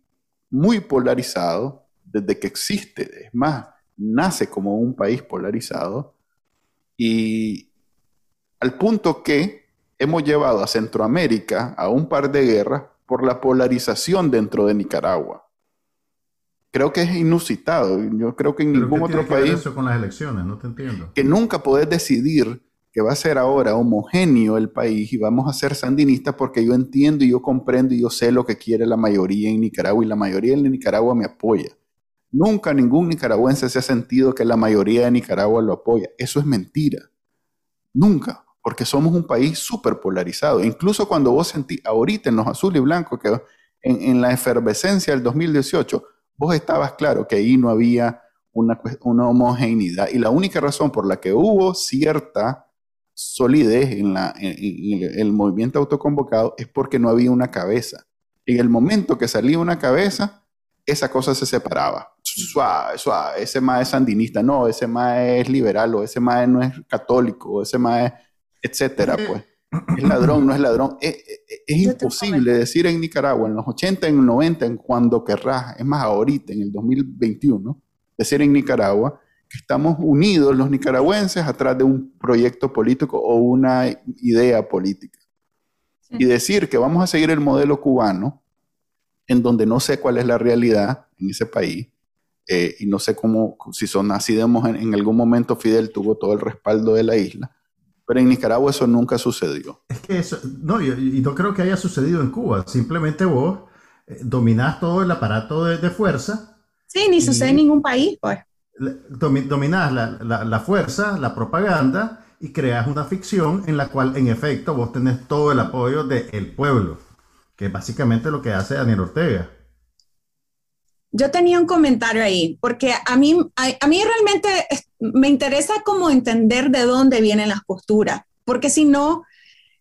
muy polarizado desde que existe. Es más, nace como un país polarizado. Y al punto que hemos llevado a Centroamérica a un par de guerras por la polarización dentro de Nicaragua. Creo que es inusitado. Yo creo que en ningún otro país. eso con las elecciones? No te entiendo. Que nunca podés decidir que va a ser ahora homogéneo el país y vamos a ser sandinistas porque yo entiendo y yo comprendo y yo sé lo que quiere la mayoría en Nicaragua y la mayoría en Nicaragua me apoya. Nunca ningún nicaragüense se ha sentido que la mayoría de Nicaragua lo apoya. Eso es mentira. Nunca porque somos un país súper polarizado. Incluso cuando vos sentís, ahorita en los azul y blanco, que en, la efervescencia del 2018, vos estabas claro que ahí no había una, una homogeneidad. Y la única razón por la que hubo cierta solidez en, la, el movimiento autoconvocado es porque no había una cabeza. En el momento que salía una cabeza, esa cosa se separaba. Suave, suave, ese más es sandinista, no, ese más es liberal, o ese más no es católico, o ese más es etcétera, pues. Es ladrón, no es ladrón. Es, imposible decir en Nicaragua, en los 80, en los 90, en cuando querrás, es más ahorita, en el 2021, decir en Nicaragua que estamos unidos los nicaragüenses atrás de un proyecto político o una idea política. Y decir que vamos a seguir el modelo cubano, en donde no sé cuál es la realidad en ese país, eh, y no sé cómo, si son así, en, en algún momento Fidel tuvo todo el respaldo de la isla, pero en Nicaragua eso nunca sucedió. Es que eso, no, y, no creo que haya sucedido en Cuba. Simplemente vos eh, dominás todo el aparato de, fuerza. Sí, ni sucede en ningún país, pues. Dominás la, la, fuerza, la propaganda y creas una ficción en la cual, en efecto, vos tenés todo el apoyo del pueblo, que es básicamente lo que hace Daniel Ortega. Yo tenía un comentario ahí, porque a mí, a, mí realmente me interesa como entender de dónde vienen las posturas, porque si no,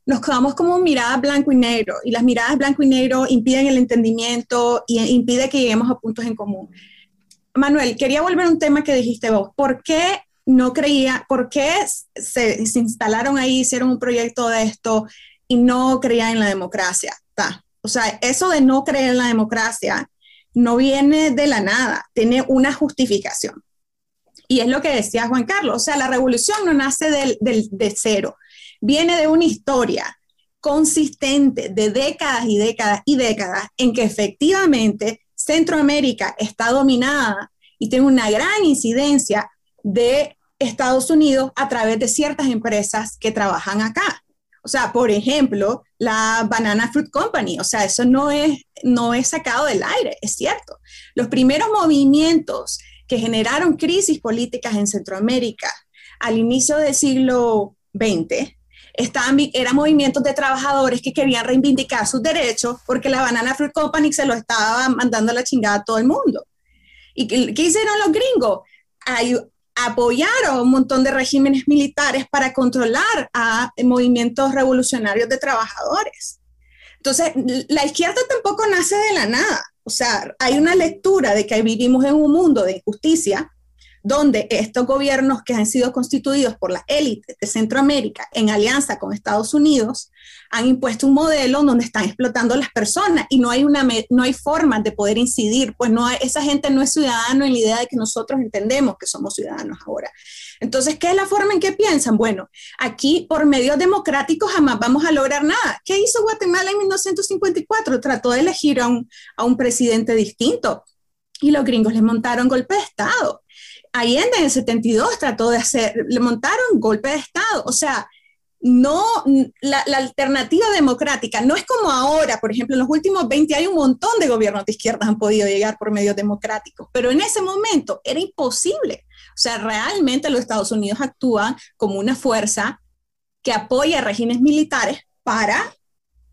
nos quedamos como miradas blanco y negro, y las miradas blanco y negro impiden el entendimiento y impide que lleguemos a puntos en común. Manuel, quería volver a un tema que dijiste vos. ¿Por qué no creía, por qué se, se instalaron ahí, hicieron un proyecto de esto y no creían en la democracia? O sea, eso de no creer en la democracia no viene de la nada, tiene una justificación. Y es lo que decía Juan Carlos, o sea, la revolución no nace del, de cero, viene de una historia consistente de décadas y décadas y décadas en que efectivamente Centroamérica está dominada y tiene una gran incidencia de Estados Unidos a través de ciertas empresas que trabajan acá. O sea, por ejemplo, la Banana Fruit Company, o sea, eso no es, no es sacado del aire, es cierto. Los primeros movimientos que generaron crisis políticas en Centroamérica al inicio del siglo XX estaban, eran movimientos de trabajadores que querían reivindicar sus derechos porque la Banana Fruit Company se lo estaba mandando a la chingada a todo el mundo. ¿Y qué, hicieron los gringos? Hay, apoyaron un montón de regímenes militares para controlar a movimientos revolucionarios de trabajadores. Entonces, la izquierda tampoco nace de la nada. O sea, hay una lectura de que vivimos en un mundo de injusticia donde estos gobiernos que han sido constituidos por las élites de Centroamérica en alianza con Estados Unidos han impuesto un modelo donde están explotando a las personas y no hay, una, no hay forma de poder incidir, pues no esa gente no es ciudadano en la idea de que nosotros entendemos que somos ciudadanos ahora. Entonces, ¿qué es la forma en que piensan? Bueno, aquí por medios democráticos jamás vamos a lograr nada. ¿Qué hizo Guatemala en 1954? Trató de elegir a un, a un presidente distinto y los gringos le montaron golpe de Estado. Allende en el 72 trató de hacer, le montaron golpe de Estado. O sea, no, la, alternativa democrática no es como ahora, por ejemplo, en los últimos 20 hay un montón de gobiernos de izquierdas han podido llegar por medios democráticos, pero en ese momento era imposible. O sea, realmente los Estados Unidos actúan como una fuerza que apoya regímenes militares para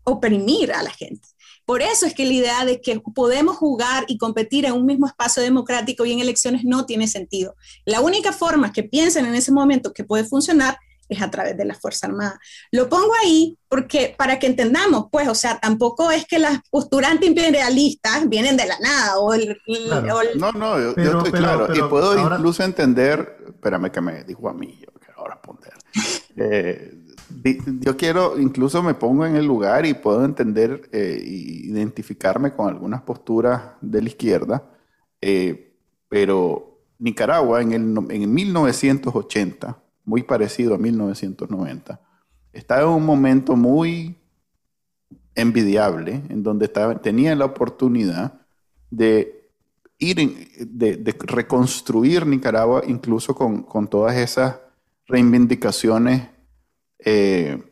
oprimir a la gente. Por eso es que la idea de que podemos jugar y competir en un mismo espacio democrático y en elecciones no tiene sentido. La única forma que piensen en ese momento que puede funcionar es a través de la Fuerza Armada. Lo pongo ahí porque para que entendamos, pues, o sea, tampoco es que las posturas antiimperialistas vienen de la nada. O el, no, no, yo, estoy claro. y puedo incluso entender, espérame que me dijo a mí, yo quiero responder. Eh, yo quiero, incluso me pongo en el lugar y puedo entender e identificarme con algunas posturas de la izquierda, eh, pero Nicaragua en, el, en 1980, muy parecido a 1990, estaba en un momento muy envidiable, en donde estaba, tenía la oportunidad de ir, de, reconstruir Nicaragua incluso con, con todas esas reivindicaciones eh,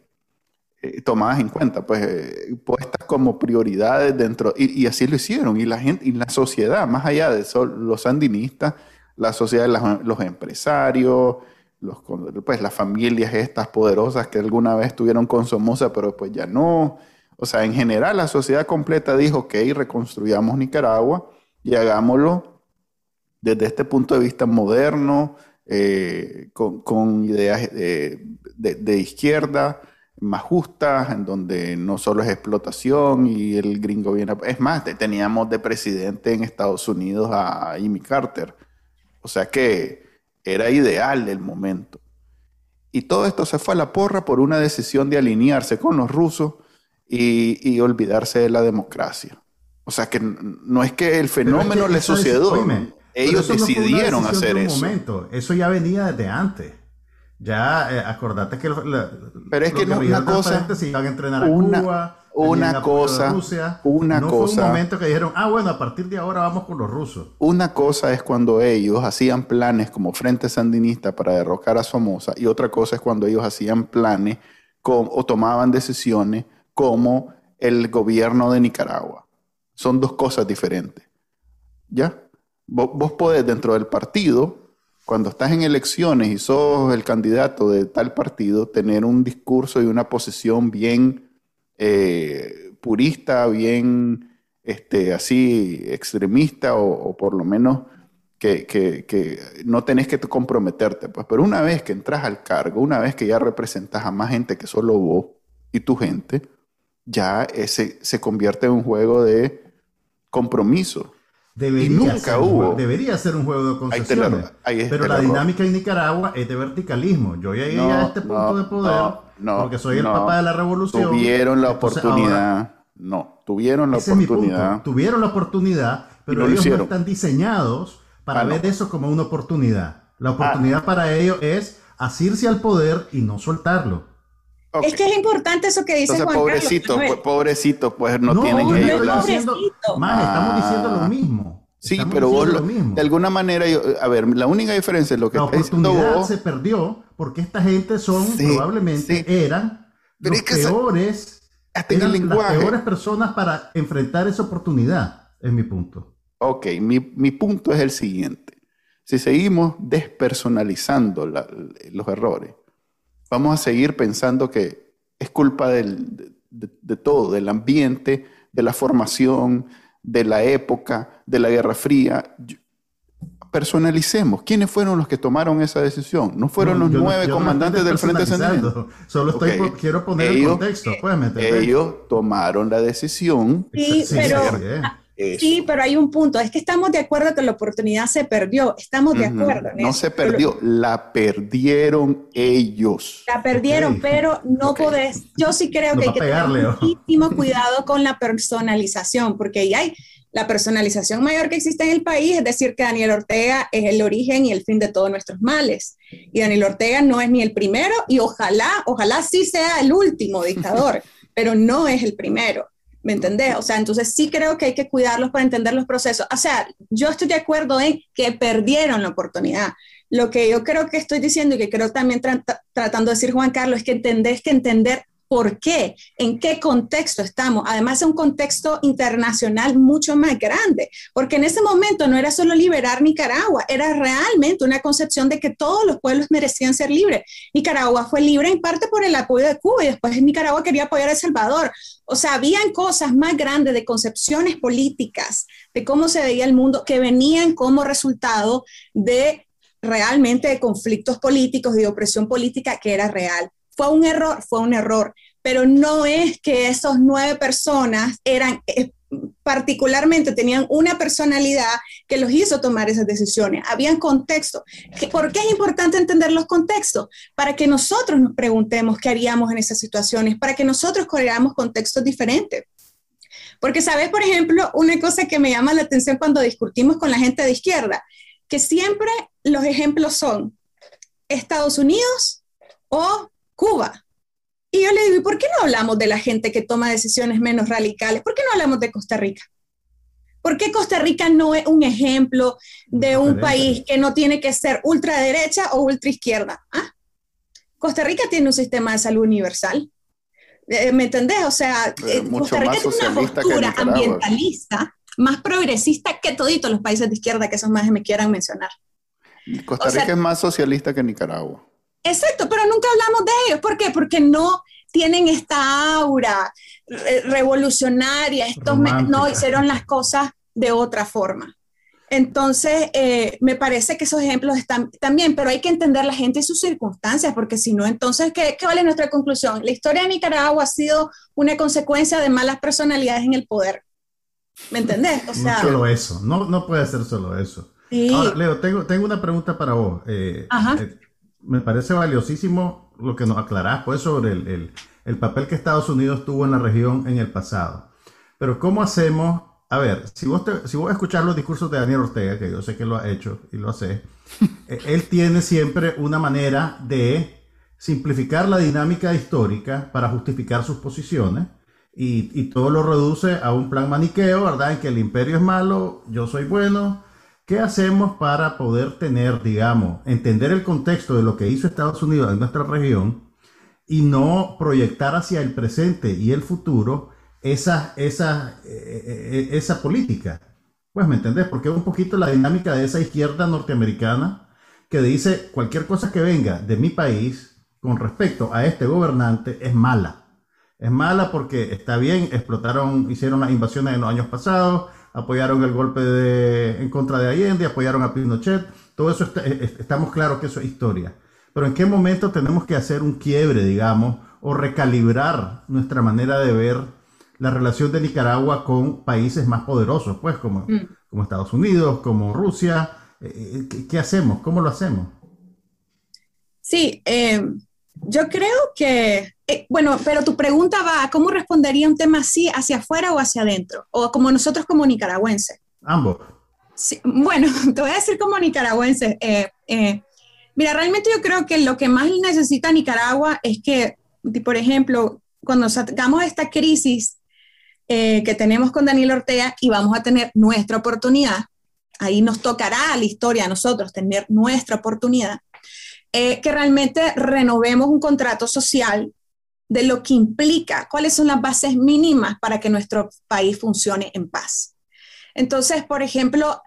eh, tomadas en cuenta, pues eh, puestas como prioridades dentro, y, así lo hicieron, y la gente, y la sociedad, más allá de eso, los sandinistas, la sociedad, los empresarios, pues las familias estas poderosas que alguna vez tuvieron con Somoza, pero pues ya no. O sea, en general la sociedad completa dijo, ok, reconstruyamos Nicaragua y hagámoslo desde este punto de vista moderno, con, ideas de, de, izquierda, más justas, en donde no solo es explotación y el gringo viene... Es más, teníamos de presidente en Estados Unidos a Jimmy Carter. O sea que era ideal el momento. Y todo esto se fue a la porra por una decisión de alinearse con los rusos y, olvidarse de la democracia. O sea que no es que el fenómeno le sucedió. Ellos decidieron hacer eso. Momento. Eso ya venía desde antes. Ya, eh, acordate que Pero es que no, una cosa, se iban a entrenar a una, Cuba, una cosa, Rusia. una no cosa. Fue un momento que dijeron, ah, bueno, a partir de ahora vamos con los rusos. Una cosa es cuando ellos hacían planes como Frente Sandinista para derrocar a Somoza y otra cosa es cuando ellos hacían planes con, o tomaban decisiones como el gobierno de Nicaragua. Son dos cosas diferentes. ¿Ya? Vos, podés dentro del partido cuando estás en elecciones y sos el candidato de tal partido, tener un discurso y una posición bien eh, purista, bien este, así extremista o, por lo menos que, no tenés que comprometerte. Pues. Pero una vez que entras al cargo, una vez que ya representas a más gente que solo vos y tu gente, ya ese se convierte en un juego de compromiso. Debería nunca ser hubo. debería ser un juego de concesiones. pero la dinámica en Nicaragua es de verticalismo. Yo llegué a este punto de poder porque soy el papá de la revolución. Tuvieron la oportunidad. no, tuvieron la oportunidad. Tuvieron la oportunidad, pero ellos no están diseñados para ah, ver eso como una oportunidad. La oportunidad ah. para ellos es asirse al poder y no soltarlo. Es que es importante eso que dice Juan pobrecito, Carlos. Pues, pobrecito, pues no, tienen que ir estamos diciendo, estamos diciendo lo mismo. Sí, pero vos lo, de alguna manera, a ver, la única diferencia es lo que la oportunidad se perdió porque esta gente son probablemente eran los peores, eran las peores personas para enfrentar esa oportunidad, es mi punto. Ok, mi, mi punto es el siguiente. Si seguimos despersonalizando los errores, vamos a seguir pensando que es culpa del, de, todo, del ambiente, de la formación, de la época, de la Guerra Fría. Personalicemos. ¿Quiénes fueron los que tomaron esa decisión? No fueron los nueve comandantes del Frente Sandinista. Solo estoy quiero poner el contexto. Ellos tomaron la decisión. Sí, pero, Sí, pero hay un punto, es que estamos de acuerdo que la oportunidad se perdió, estamos de acuerdo. no se perdió, la perdieron ellos. La perdieron, pero no podés, yo sí creo que hay que tener muchísimo cuidado con la personalización, porque ahí hay la personalización mayor que existe en el país, es decir, que Daniel Ortega es el origen y el fin de todos nuestros males. Y Daniel Ortega no es ni el primero y ojalá, ojalá sí sea el último dictador, pero no es el primero. ¿Me entendés? O sea, entonces sí creo que hay que cuidarlos para entender los procesos. O sea, yo estoy de acuerdo en que perdieron la oportunidad. Lo que yo creo que estoy diciendo y que creo también tratando de decir Juan Carlos es que entendés que entender por qué, en qué contexto estamos. Además, es un contexto internacional mucho más grande, porque en ese momento no era solo liberar Nicaragua, era realmente una concepción de que todos los pueblos merecían ser libres. Nicaragua fue libre en parte por el apoyo de Cuba y después Nicaragua quería apoyar a El Salvador. O sea, habían cosas más grandes de concepciones políticas, de cómo se veía el mundo, que venían como resultado de realmente de conflictos políticos, de opresión política que era real. Fue un error, fue un error, pero no es que esos nueve personas eran eh, particularmente tenían una personalidad que los hizo tomar esas decisiones. Habían contexto. ¿Por qué es importante entender los contextos? Para que nosotros nos preguntemos qué haríamos en esas situaciones, para que nosotros creáramos contextos diferentes. Porque, ¿sabes? Por ejemplo, una cosa que me llama la atención cuando discutimos con la gente de izquierda, que siempre los ejemplos son Estados Unidos o Cuba. Y yo le digo, ¿y por qué no hablamos de la gente que toma decisiones menos radicales? ¿Por qué no hablamos de Costa Rica? ¿Por qué Costa Rica no es un ejemplo de un país que no tiene que ser ultraderecha o ultraizquierda? ¿Ah? Costa Rica tiene un sistema de salud universal. Eh, ¿Me entendés? O sea, eh, Costa Rica tiene una postura ambientalista más progresista que toditos los países de izquierda que son más me quieran mencionar. Costa Rica es más socialista que Nicaragua. Exacto, pero nunca hablamos de ellos. ¿Por qué? Porque no tienen esta aura revolucionaria, estos no hicieron las cosas de otra forma. Entonces, eh, me parece que esos ejemplos están también, pero hay que entender la gente y sus circunstancias, porque si no, entonces, ¿qué, ¿qué, vale nuestra conclusión? La historia de Nicaragua ha sido una consecuencia de malas personalidades en el poder. ¿Me entendés? O sea, no solo eso, no, no puede ser solo eso. Ahora, Leo, tengo, tengo una pregunta para vos. Eh, Ajá. Eh, me parece valiosísimo lo que nos aclarás pues, sobre el, el, papel que Estados Unidos tuvo en la región en el pasado. Pero ¿cómo hacemos? A ver, si vos, te, si vos escuchar los discursos de Daniel Ortega, que yo sé que lo ha hecho y lo hace, eh, él tiene siempre una manera de simplificar la dinámica histórica para justificar sus posiciones y, y todo lo reduce a un plan maniqueo, ¿verdad? En que el imperio es malo, yo soy bueno, ¿Qué hacemos para poder tener, digamos, entender el contexto de lo que hizo Estados Unidos en nuestra región y no proyectar hacia el presente y el futuro esa, esa, eh, eh, esa política? Pues me entendés, porque es un poquito la dinámica de esa izquierda norteamericana que dice cualquier cosa que venga de mi país con respecto a este gobernante es mala. Es mala porque está bien, explotaron, hicieron las invasiones en los años pasados, apoyaron el golpe de, en contra de Allende, apoyaron a Pinochet, todo eso estamos claros que eso es historia. Pero en qué momento tenemos que hacer un quiebre, digamos, o recalibrar nuestra manera de ver la relación de Nicaragua con países más poderosos, pues como, mm. como Estados Unidos, como Rusia. Eh, eh, ¿qué, hacemos? ¿Cómo lo hacemos? Sí, eh, yo creo que, eh, bueno, pero tu pregunta va a cómo respondería un tema así hacia afuera o hacia adentro, o como nosotros como nicaragüenses. Ambos. bueno, te voy a decir como nicaragüense. Eh, eh, mira, realmente yo creo que lo que más necesita Nicaragua es que, por ejemplo, cuando sacamos esta crisis que tenemos con Daniel Ortega y vamos a tener nuestra oportunidad, ahí nos tocará a la historia a nosotros tener nuestra oportunidad eh, que realmente renovemos un contrato social de lo que implica, cuáles son las bases mínimas para que nuestro país funcione en paz. Entonces, por ejemplo,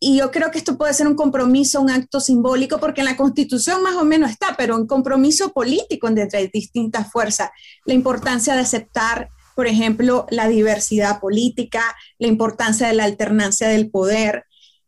y yo creo que esto puede ser un compromiso, un acto simbólico, porque en la Constitución más o menos está, pero un compromiso político entre distintas fuerzas, la importancia de aceptar, por ejemplo, la diversidad política, la importancia de la alternancia del poder,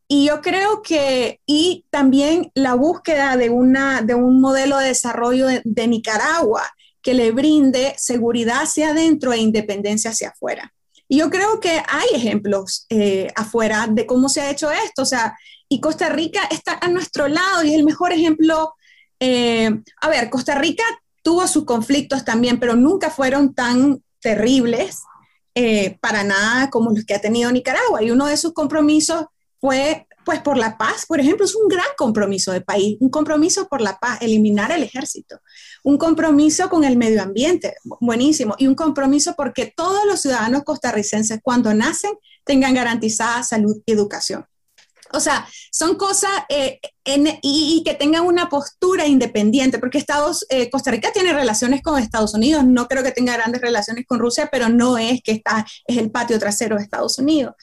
y yo creo que, y también la búsqueda de, una, de un modelo de desarrollo de, Nicaragua que le brinde seguridad hacia adentro e independencia hacia afuera. Y yo creo que hay ejemplos eh, afuera de cómo se ha hecho esto, o sea, y Costa Rica está a nuestro lado y es el mejor ejemplo. Eh, a ver, Costa Rica tuvo sus conflictos también, pero nunca fueron tan terribles eh, para nada como los que ha tenido Nicaragua. Y uno de sus compromisos fue pues por la paz, por ejemplo, es un gran compromiso de país, un compromiso por la paz, eliminar el ejército, un compromiso con el medio ambiente, buenísimo, y un compromiso porque todos los ciudadanos costarricenses cuando nacen tengan garantizada salud y educación. O sea, son cosas eh, y, que tengan una postura independiente, porque Estados, eh, Costa Rica tiene relaciones con Estados Unidos, no creo que tenga grandes relaciones con Rusia, pero no es que está, es el patio trasero de Estados Unidos.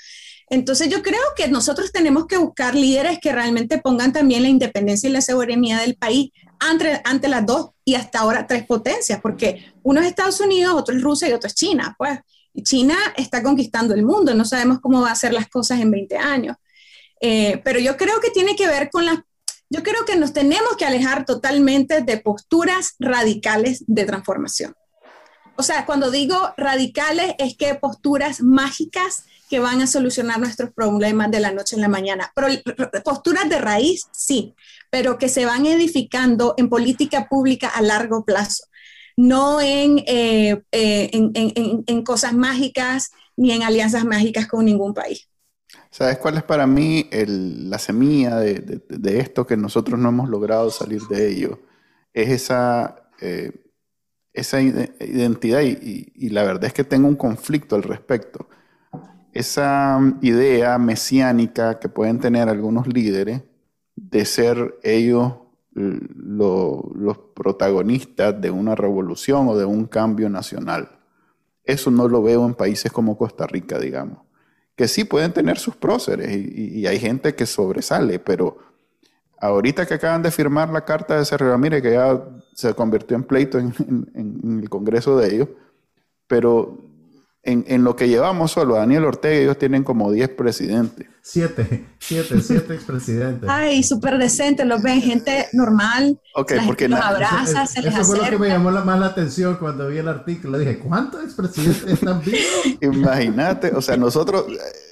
Entonces yo creo que nosotros tenemos que buscar líderes que realmente pongan también la independencia y la soberanía del país ante, ante las dos y hasta ahora tres potencias, porque uno es Estados Unidos, otro es Rusia y otro es China. Pues China está conquistando el mundo, no sabemos cómo va a hacer las cosas en 20 años. Eh, pero yo creo que tiene que ver con la, Yo creo que nos tenemos que alejar totalmente de posturas radicales de transformación. O sea, cuando digo radicales es que posturas mágicas que van a solucionar nuestros problemas de la noche en la mañana. Pero posturas de raíz, sí, pero que se van edificando en política pública a largo plazo, no en, eh, eh, en, cosas mágicas ni en alianzas mágicas con ningún país. ¿Sabes cuál es para mí la semilla de, esto que nosotros no hemos logrado salir de ello? Es esa, eh, esa identidad y, y, la verdad es que tengo un conflicto al respecto. Esa idea mesiánica que pueden tener algunos líderes de ser ellos los protagonistas de una revolución o de un cambio nacional. Eso no lo veo en países como Costa Rica, digamos que sí pueden tener sus próceres y, hay gente que sobresale, pero ahorita que acaban de firmar la carta de Sergio Ramírez, que ya se convirtió en pleito en, en el Congreso de ellos, pero en, lo que llevamos solo, Daniel Ortega, ellos tienen como 10 presidentes. Siete, siete, siete expresidentes. Ay, súper decente, los ven gente normal. Ok, porque los abraza, se les Eso fue lo que me llamó la, más la atención cuando vi el artículo. Dije, ¿cuántos expresidentes están vivos? Imagínate, o sea, nosotros,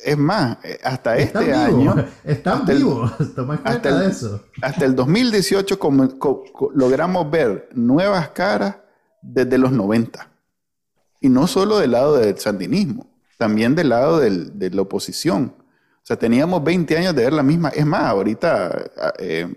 es más, hasta este año. Están vivos, toma cuenta de eso. Hasta el 2018 logramos ver nuevas caras desde los 90. Y no solo del lado del sandinismo, también del lado de la oposición. O sea, teníamos 20 años de ver la misma. Es más, ahorita... Eh,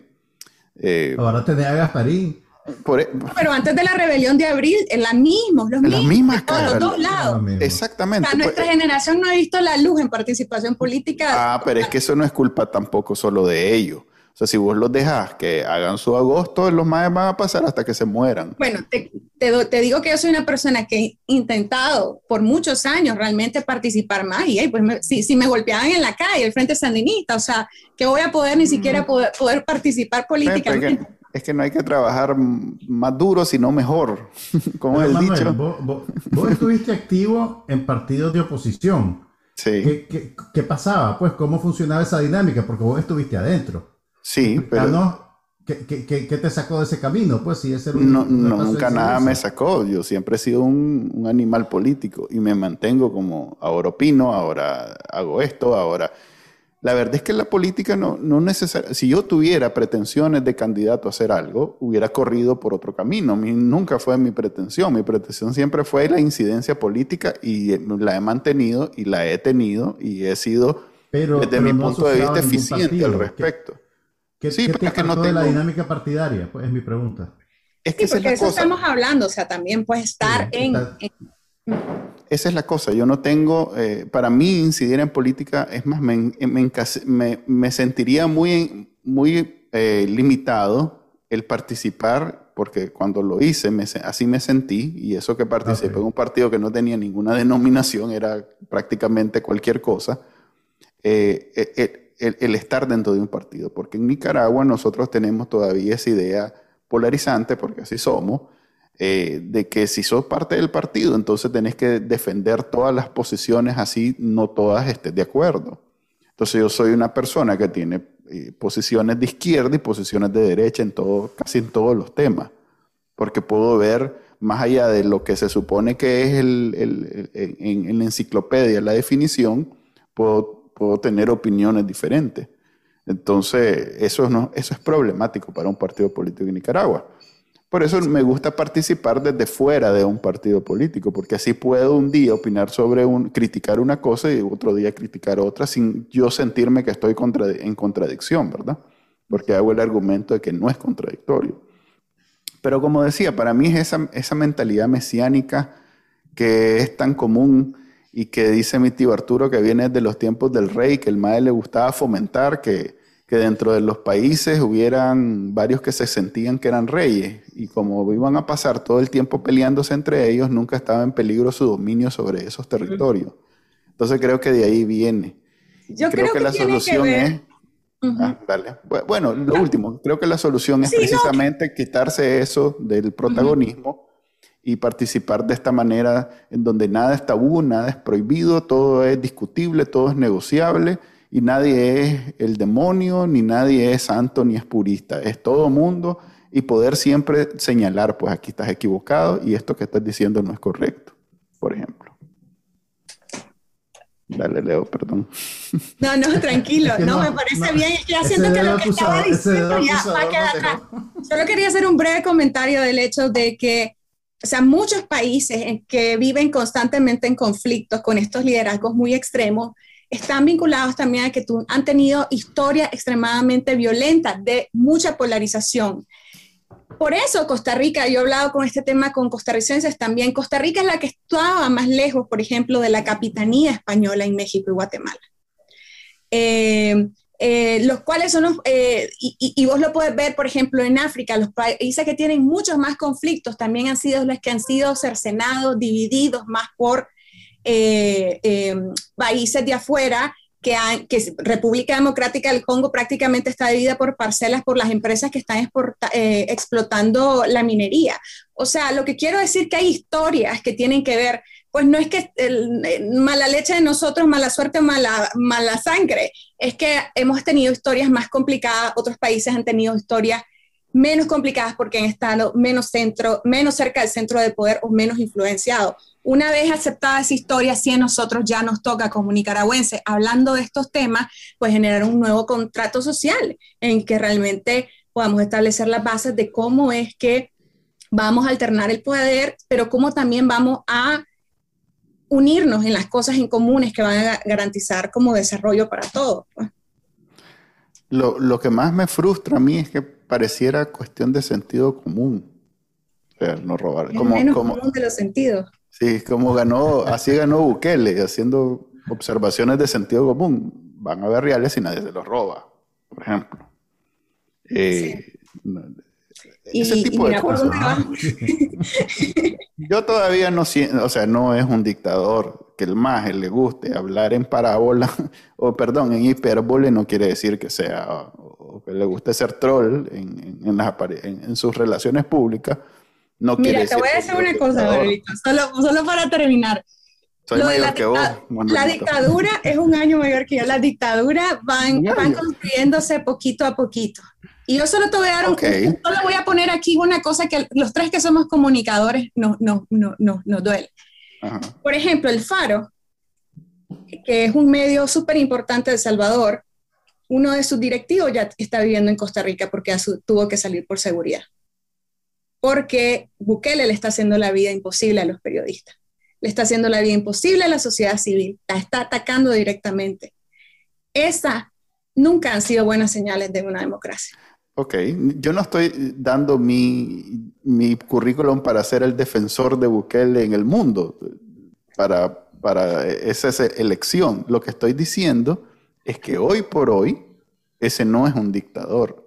eh, Ahora tenía a Gasparín. E, Pero antes de la rebelión de abril, en la misma, los mismos. mismas caras. los dos lados. Exactamente. O nuestra generación no ha visto la luz en participación política. Ah, pero es que eso no es culpa tampoco solo de ellos. O sea, si vos los dejas que hagan su agosto, los más van a pasar hasta que se mueran. Bueno, te, te, digo que yo soy una persona que he intentado por muchos años realmente participar más y pues si, si, me golpeaban en la calle, el Frente Sandinista, o sea, que voy a poder ni siquiera poder, poder participar políticamente. Es que, no hay que trabajar más duro, sino mejor, como es el dicho. Vos, estuviste activo en partidos de oposición. Sí. ¿Qué, qué, qué pasaba? Pues, ¿cómo funcionaba esa dinámica? Porque vos estuviste adentro. Sí, pero... ¿Qué, qué, te sacó de ese camino? Pues si ese no, no nunca nada me sacó. Yo siempre he sido un, un, animal político y me mantengo como ahora opino, ahora hago esto, ahora. La verdad es que la política no, no necesariamente. Si yo tuviera pretensiones de candidato a hacer algo, hubiera corrido por otro camino. Mí nunca fue mi pretensión. Mi pretensión siempre fue la incidencia política y la he mantenido y la he tenido y he sido, desde mi punto de vista, eficiente al respecto. ¿Qué, sí, ¿qué te no de la dinámica partidaria? Pues es mi pregunta. Es que sí, porque eso estamos hablando, o sea, también puede estar en, Esa es la cosa, yo no tengo, eh, para mí incidir en política, es más, me, me, me sentiría muy, muy eh, limitado el participar, porque cuando lo hice, así me sentí, y eso que participé en un partido que no tenía ninguna denominación, era prácticamente cualquier cosa. Eh, eh el, estar dentro de un partido, porque en Nicaragua nosotros tenemos todavía esa idea polarizante, porque así somos, eh, de que si sos parte del partido, entonces tenés que defender todas las posiciones así, no todas estés de acuerdo. Entonces yo soy una persona que tiene eh, posiciones de izquierda y posiciones de derecha en todo, casi en todos los temas, porque puedo ver más allá de lo que se supone que es el, en, en, la enciclopedia la definición, puedo puedo tener opiniones diferentes. Entonces, eso, no, eso es problemático para un partido político en Nicaragua. Por eso me gusta participar desde fuera de un partido político, porque así puedo un día opinar sobre un, criticar una cosa y otro día criticar otra sin yo sentirme que estoy en contradicción, ¿verdad? Porque hago el argumento de que no es contradictorio. Pero como decía, para mí es esa, esa mentalidad mesiánica que es tan común y que dice mi tío Arturo que viene de los tiempos del rey, que el MAE le gustaba fomentar que, que dentro de los países hubieran varios que se sentían que eran reyes. Y como iban a pasar todo el tiempo peleándose entre ellos, nunca estaba en peligro su dominio sobre esos territorios. Entonces creo que de ahí viene. Yo creo, que, la solución es... Ah, bueno, lo último, creo que la solución es precisamente quitarse eso del protagonismo y participar de esta manera en donde nada es tabú, nada es prohibido, todo es discutible, todo es negociable y nadie es el demonio, ni nadie es santo, ni es purista. Es todo mundo y poder siempre señalar, pues aquí estás equivocado y esto que estás diciendo no es correcto, por ejemplo. Dale, Leo, perdón. No, no, tranquilo. no, me parece bien. Ya siento que lo que estaba diciendo ya va a quedar atrás. Solo quería hacer un breve comentario del hecho de que, o sea, muchos países que viven constantemente en conflictos con estos liderazgos muy extremos, están vinculados también a que han tenido historias extremadamente violentas de mucha polarización. Por eso Costa Rica, yo he hablado con este tema con costarricenses también, Costa Rica es la que estaba más lejos, por ejemplo, de la capitanía española en México y Guatemala. Eh, eh, los cuales son los, eh, y, y, vos lo puedes ver, por ejemplo, en África, los países que tienen muchos más conflictos también han sido los que han sido cercenados, divididos más por países de afuera que, República Democrática del Congo prácticamente está dividida por parcelas por las empresas que están eh, explotando la minería. O sea, lo que quiero decir que hay historias que tienen que ver, pues no es que mala leche de nosotros, mala suerte, mala, mala sangre, es que hemos tenido historias más complicadas, otros países han tenido historias menos complicadas porque han estado menos, centro, menos cerca del centro de poder o menos influenciados. Una vez aceptada esa historia, si a nosotros ya nos toca como nicaragüenses, hablando de estos temas, pues generar un nuevo contrato social en que realmente podamos establecer las bases de cómo es que vamos a alternar el poder, pero cómo también vamos a unirnos en las cosas en comunes que van a garantizar como desarrollo para todos. Pues. Lo, lo, que más me frustra a mí es que pareciera cuestión de sentido común. O sea, no robar. como, menos común de los sentidos. Sí, como ganó, así ganó Bukele, haciendo observaciones de sentido común. Van a ver reales y nadie se los roba, por ejemplo. Eh, ese tipo de cosas. Yo todavía no siento, o sea, no es un dictador que el más le guste hablar en parábola, o perdón, en hipérbole, no quiere decir que sea, o que le guste ser troll en, en, en, en sus relaciones públicas Mira, te voy a decir una cosa, solo, solo para terminar. Soy mayor que vos. La dictadura es un año mayor que yo. Las dictaduras van, van construyéndose poquito a poquito. Y yo solo te voy a dar un, solo voy a poner aquí una cosa que los tres que somos comunicadores nos no, no, no, no duele. Por ejemplo, el Faro, que es un medio súper importante de Salvador, uno de sus directivos ya está viviendo en Costa Rica porque tuvo que salir por seguridad porque Bukele le está haciendo la vida imposible a los periodistas, le está haciendo la vida imposible a la sociedad civil, la está atacando directamente. Esas nunca han sido buenas señales de una democracia. Ok, yo no estoy dando mi, currículum para ser el defensor de Bukele en el mundo, para, esa elección. Lo que estoy diciendo es que hoy por hoy ese no es un dictador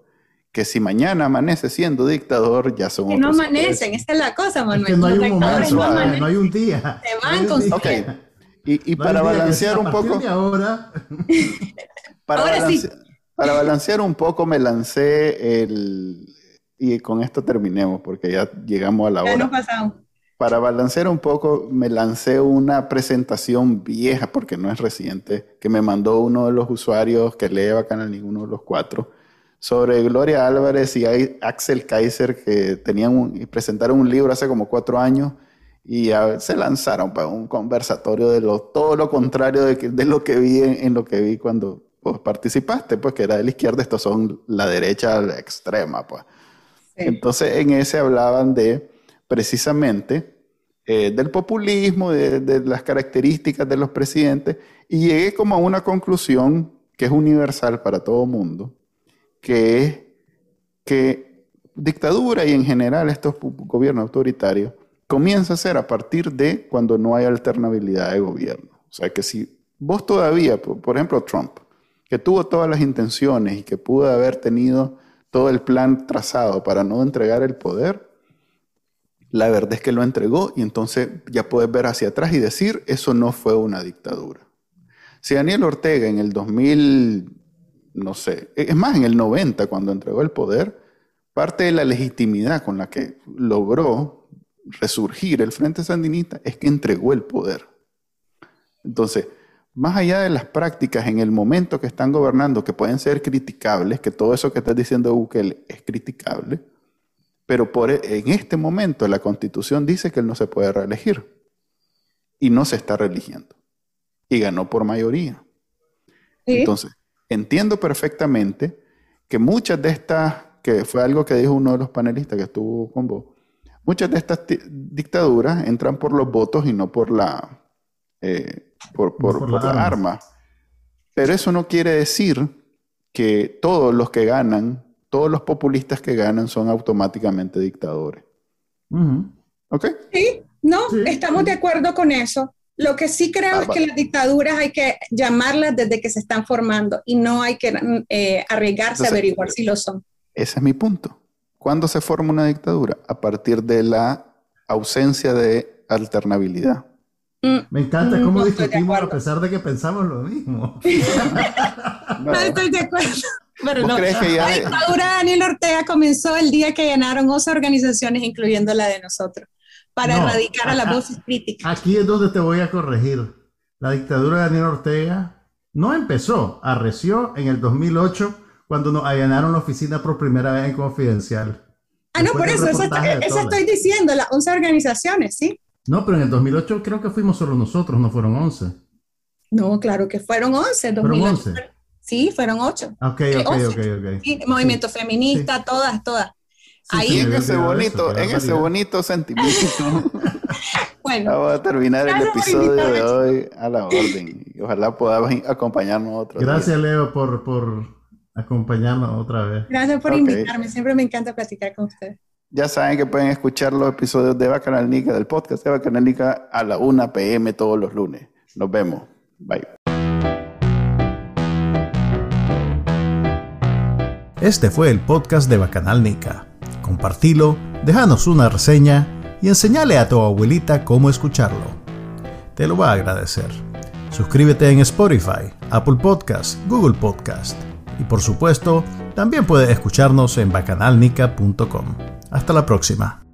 que si mañana amanece siendo dictador, ya son Que no amanecen, esa es la cosa, Manuel. no, hay un momento, no, hay un día. Se van con Ok, y, y para balancear un poco... Ahora, para, ahora sí. para balancear un poco me lancé el... Y con esto terminemos, porque ya llegamos a la hora. Ya nos pasamos. Para balancear un poco, me lancé una presentación vieja, porque no es reciente, que me mandó uno de los usuarios que lee Bacanal, ninguno de los cuatro, sobre Gloria Álvarez y Axel Kaiser que tenían y presentaron un libro hace como cuatro años y se lanzaron para un conversatorio de lo, todo lo contrario de, de lo que vi en, lo que vi cuando pues, participaste, pues que era de la izquierda, estos son la derecha extrema, pues. Entonces en ese hablaban de precisamente eh, del populismo, de, de las características de los presidentes y llegué como a una conclusión que es universal para todo mundo, que es que dictadura y en general estos gobiernos autoritarios comienza a ser a partir de cuando no hay alternabilidad de gobierno. O sea que si vos todavía, por ejemplo Trump, que tuvo todas las intenciones y que pudo haber tenido todo el plan trazado para no entregar el poder, la verdad es que lo entregó y entonces ya puedes ver hacia atrás y decir, eso no fue una dictadura. Si Daniel Ortega en el 2000, no sé, es más, en el 90, cuando entregó el poder, parte de la legitimidad con la que logró resurgir el Frente Sandinista es que entregó el poder. Entonces, más allá de las prácticas en el momento que están gobernando, que pueden ser criticables, que todo eso que estás diciendo Bukele es criticable, pero por, e, en este momento la constitución dice que él no se puede reelegir y no se está reeligiendo. Y ganó por mayoría. Entonces, entiendo perfectamente que muchas de estas, que fue algo que dijo uno de los panelistas que estuvo con vos, muchas de estas dictaduras entran por los votos y no por la, eh, por, por, la arma. Pero eso no quiere decir que todos los que ganan, todos los populistas que ganan son automáticamente dictadores. ¿Ok? Sí, no, estamos de acuerdo con eso. Lo que sí creo ah, es que las dictaduras hay que llamarlas desde que se están formando y no hay que eh, arriesgarse a averiguar si lo son. Ese es mi punto. ¿Cuándo se forma una dictadura? A partir de la ausencia de alternabilidad. Mm, Me encanta mm, cómo discutimos a pesar de que pensamos lo mismo. no. estoy de acuerdo. Pero no, la dictadura de Daniel Ortega comenzó el día que ganaron 11 organizaciones, incluyendo la de nosotros para erradicar a las voces críticas. Aquí es donde te voy a corregir. La dictadura de Daniel Ortega no empezó, arreció en el 2008 cuando nos allanaron la oficina por primera vez en Confidencial. Ah, no, por eso, eso, estoy diciendo, las 11 organizaciones, ¿sí? No, pero en el 2008 creo que fuimos solo nosotros, no fueron 11. No, claro que fueron 11. 2008. ¿Fueron 11? Sí, fueron 8. Ok, ok, ok, ok. movimiento feminista, todas, todas. Ahí en ese bonito, en ese bonito sentimiento. bueno, vamos a terminar el episodio de hoy a la orden. Y ojalá podamos acompañarnos otra vez. Gracias, Leo, por, por acompañarnos otra vez. Gracias por invitarme. Siempre me encanta platicar con ustedes. Ya saben que pueden escuchar los episodios de Bacanal Nica, del podcast de Bacanal Nica, a la 1 p.m. todos los lunes. Nos vemos. Bye. Este fue el podcast de Bacanal Nica compartilo, déjanos una reseña y enseñale a tu abuelita cómo escucharlo. Te lo va a agradecer. Suscríbete en Spotify, Apple Podcast, Google Podcast y por supuesto, también puedes escucharnos en bacanalnica.com. Hasta la próxima.